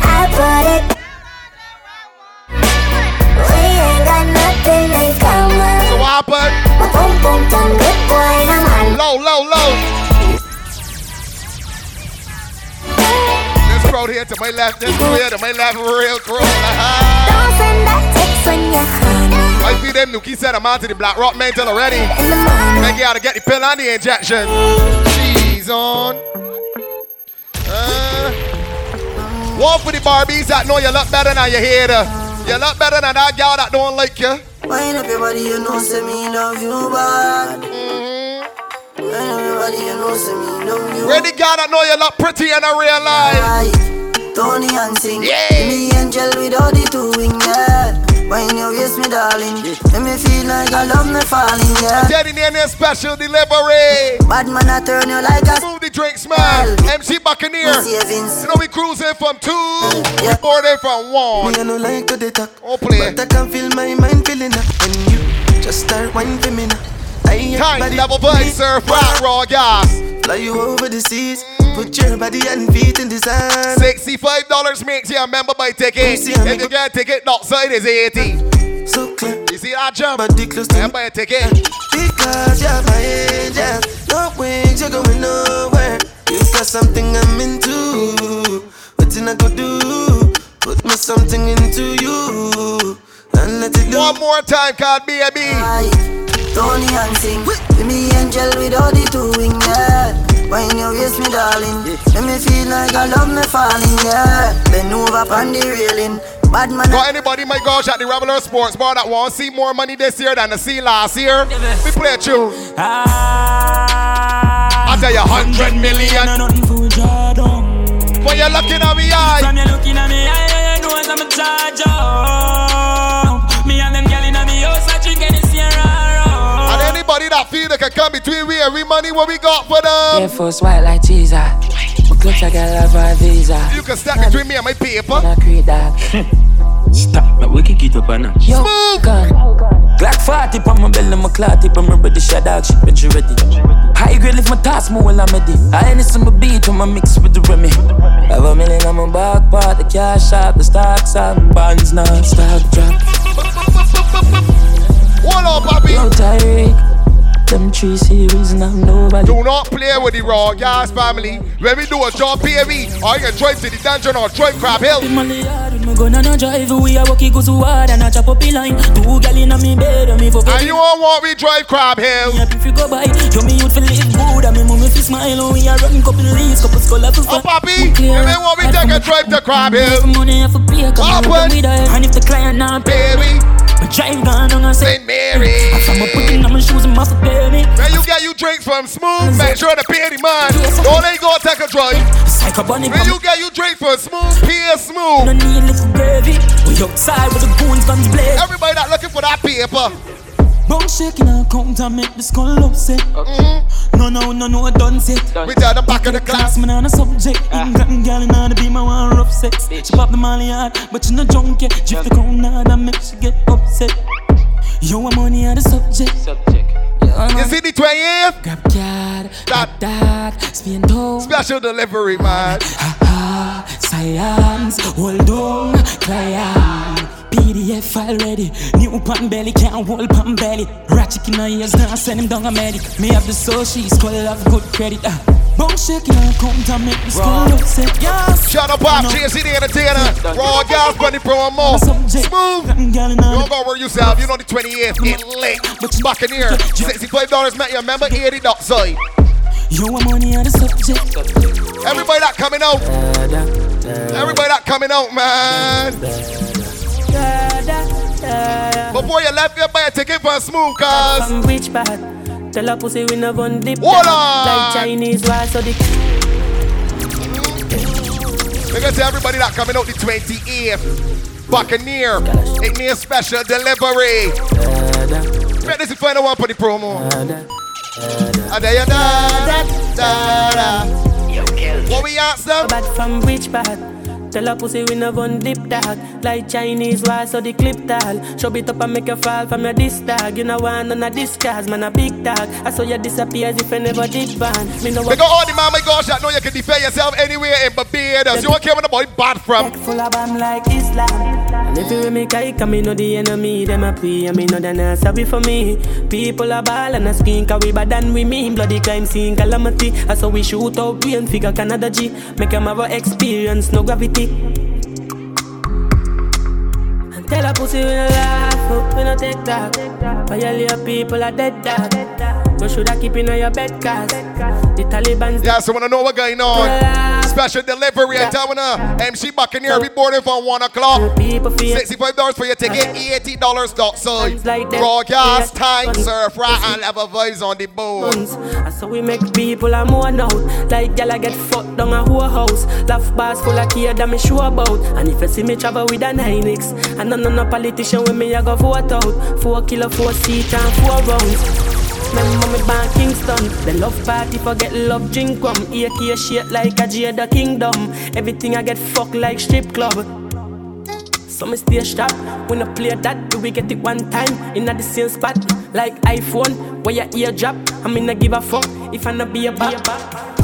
I put it. So what happened? I'm. Low, low, low. This here to my left, this crew here to my left, real you're honey. I see them Nuki said I'm out to the Black Rock mental already. Make you gotta get the pill and the injection. She's on. Uh, one for the Barbies that know you look better than you hater. You look better than that girl that don't like you. Wind up your body, you know, say me love you bad. Mm-hmm. Wind up your body, you know, say me love you. Where the gal that know you look pretty in a real life? Tony and sing. Yeah. Me angel with all the two wings, yeah. When you waist me, darling. Make me feel like I love me falling, yeah. Daddy name special delivery. Bad man, I turn you like a Smooth De Drinks, man. MC Buccaneer. You know we cruising from two, yeah. we boarding from one. Me, I no like to they talk. Oh, play. But I can feel my mind feeling up when you just start whining for me now. I Time, level vibe, surf, rock, raw gas. Fly you over the seas. Put your body and feet in the sand. Sixty-five dollars makes you a member by ticket. See, I'm If you get a ticket, outside is eighty. So clear. You see that jump? Body close to Member a ticket. Because you're my angel. No wings, you're going nowhere. You got something I'm into. What I go do? Put me something into you. And let it do. One more time, card baby. Tony and sing. Me angel with all the two wings, yeah. When you waist me, darling. Make me feel like I love me falling, yeah. Bend over on the railing. Bad man. Got anybody, my gosh, at the Reveler Sports Bar that want to see more money this year than to see last year? We play a tune. Ah. I tell you, hundred million. When you're looking at me eye. From you looking at me eye, you know I'm a charge anybody that feel they can come between we and we money, what we got for them? Air Force white like Jesus. My clutch I got love a visa. You can step between me and my paper. I create that. Stop, but we can get up a notch. Yo, gun. Glock 40 on my belly, my clot tip, I'm ready, shut dog shit, but you ready. High grade lift my task, more while I'm ready. I ain't some beat when I mix with the Remy. Have a million on my back part, the cash out, the stocks and bonds now, stock drop. Hold on, Bobby. Yo, Tyreek. Them three series now nobody. Do not play with the raw gas family. When we do a job PAV, or you can drive to the dungeon or drive Crab Hill. Me gonna no drive, we a walk it go so hard and a chop up the line. Two gal inna me bed, and me And you all want we drive Crab Hill. Happy if you go by, yo me youth fi live good, and me mummy fi smile, and we a run couple leaves, couple skull fi Oh, Papi, you may want me take a drive to Crab Hill. Money fi pay, come her, and if the client not pay Baby. me drive down and I say St. Mary. I from a putting on my shoes and pay me. When you get you drinks from Smooth, make sure the man. Don't let go take a drive. When you get you drinks from Smooth, pay Smooth. No need little gravy. We outside with the goons guns blaze. Everybody that looking for that paper. Bong shaking and count and make the skull upset. Mm-hmm. No, no, no, no, I done set. We down the back of the class. Man on a subject. Ah. Got girl in the beam, I want rough sex. She pop the molly hard, but she no drunk yet. Drift the crown hard and make she get upset. Yo, I'm money on the subject. Subject. Uh-huh. You see the 20th? Grab card, that, that, spin toe. Special delivery, man. Ha ha, science, hold on, client. PDF file ready. New pan belly, can't hold pan belly. Ratchet in her ears, now send him down a medic. Me have the soul, she's called have good credit. Uh. Bone shaking and count and make me skull upset. Yes. Shut up, Pop. JC the entertainer. Raw gas, bunny promo. Smooth. You don't go where yourself. You know the 28th. Get lit. Buccaneer. $65 met you. Remember 80 dot side. You want money on the subject. Everybody that coming out. Everybody that coming out, man. Before you left, you buy a ticket for a smooth cars. From which part? Tell a pussy we no gun dip Hold on. Like Chinese why so the Because to everybody that coming out the 28th Buccaneer. It needs special delivery. Ready to find a one for the promo. What we ask them? But from which part? Tell a pussy we no gun dip dog. Like Chinese why so the clip tall. Show it up and make you fall from your disc dog. You know one on a discard, man a big dog. I saw you disappear as if you never did ban Me know what all oh, the man my gosh I know you can defend yourself anywhere in Barbados. You don't care when the boy bad from? Full of bam like Islam. And if you me kike me know the enemy Them a pray. And me know they not sorry for me. People are ball and a skin Cause we bad than we mean. Bloody crime scene calamity. I saw we shoot out brain figure Canada G. Make them have experience no gravity and tell a pussy we no laugh, we no take talk. Violate people are dead dog. You shoulda keep in your bed cause the Taliban's Yeah, so wanna know what's going on. Special delivery at Tawana. MC Buccaneer, we boarding from 1 o'clock. $65 for your ticket, uh-huh. $80 dot side. Raw gas, time, sir. right, and a voice on the board. So we make people a mourn out. Like gal I get fucked down a whole house. Laugh bars full of kid that me sure about. And if you see me travel with a 9X, and none of no politician with me I go vote out. Four kilo, four seat and four rounds. Remember me born Kingston. The love party forget love drink rum. AK shit like a Jada Kingdom. Everything I get fucked like strip club. So me stay sharp When I play that, do we get it one time? In the same spot Like iPhone Where your ear drop. I mean not give a fuck If I not be a back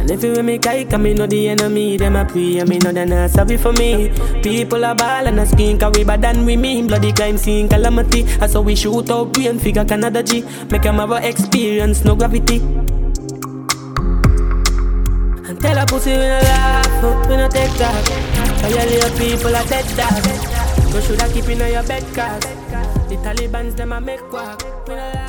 and if you with me kike, me know the enemy, them a pray, and me know they not sorry for me. People are ball and a skin, cause we bad than we mean. Bloody crime scene, calamity. I saw we shoot out brain figure Canada G. Make them have a experience, no gravity. And tell a pussy we no laugh, we no take that. Violate people are dead dog. Go shoulda keep in your bed cause the Taliban's them a make walk. We no laugh.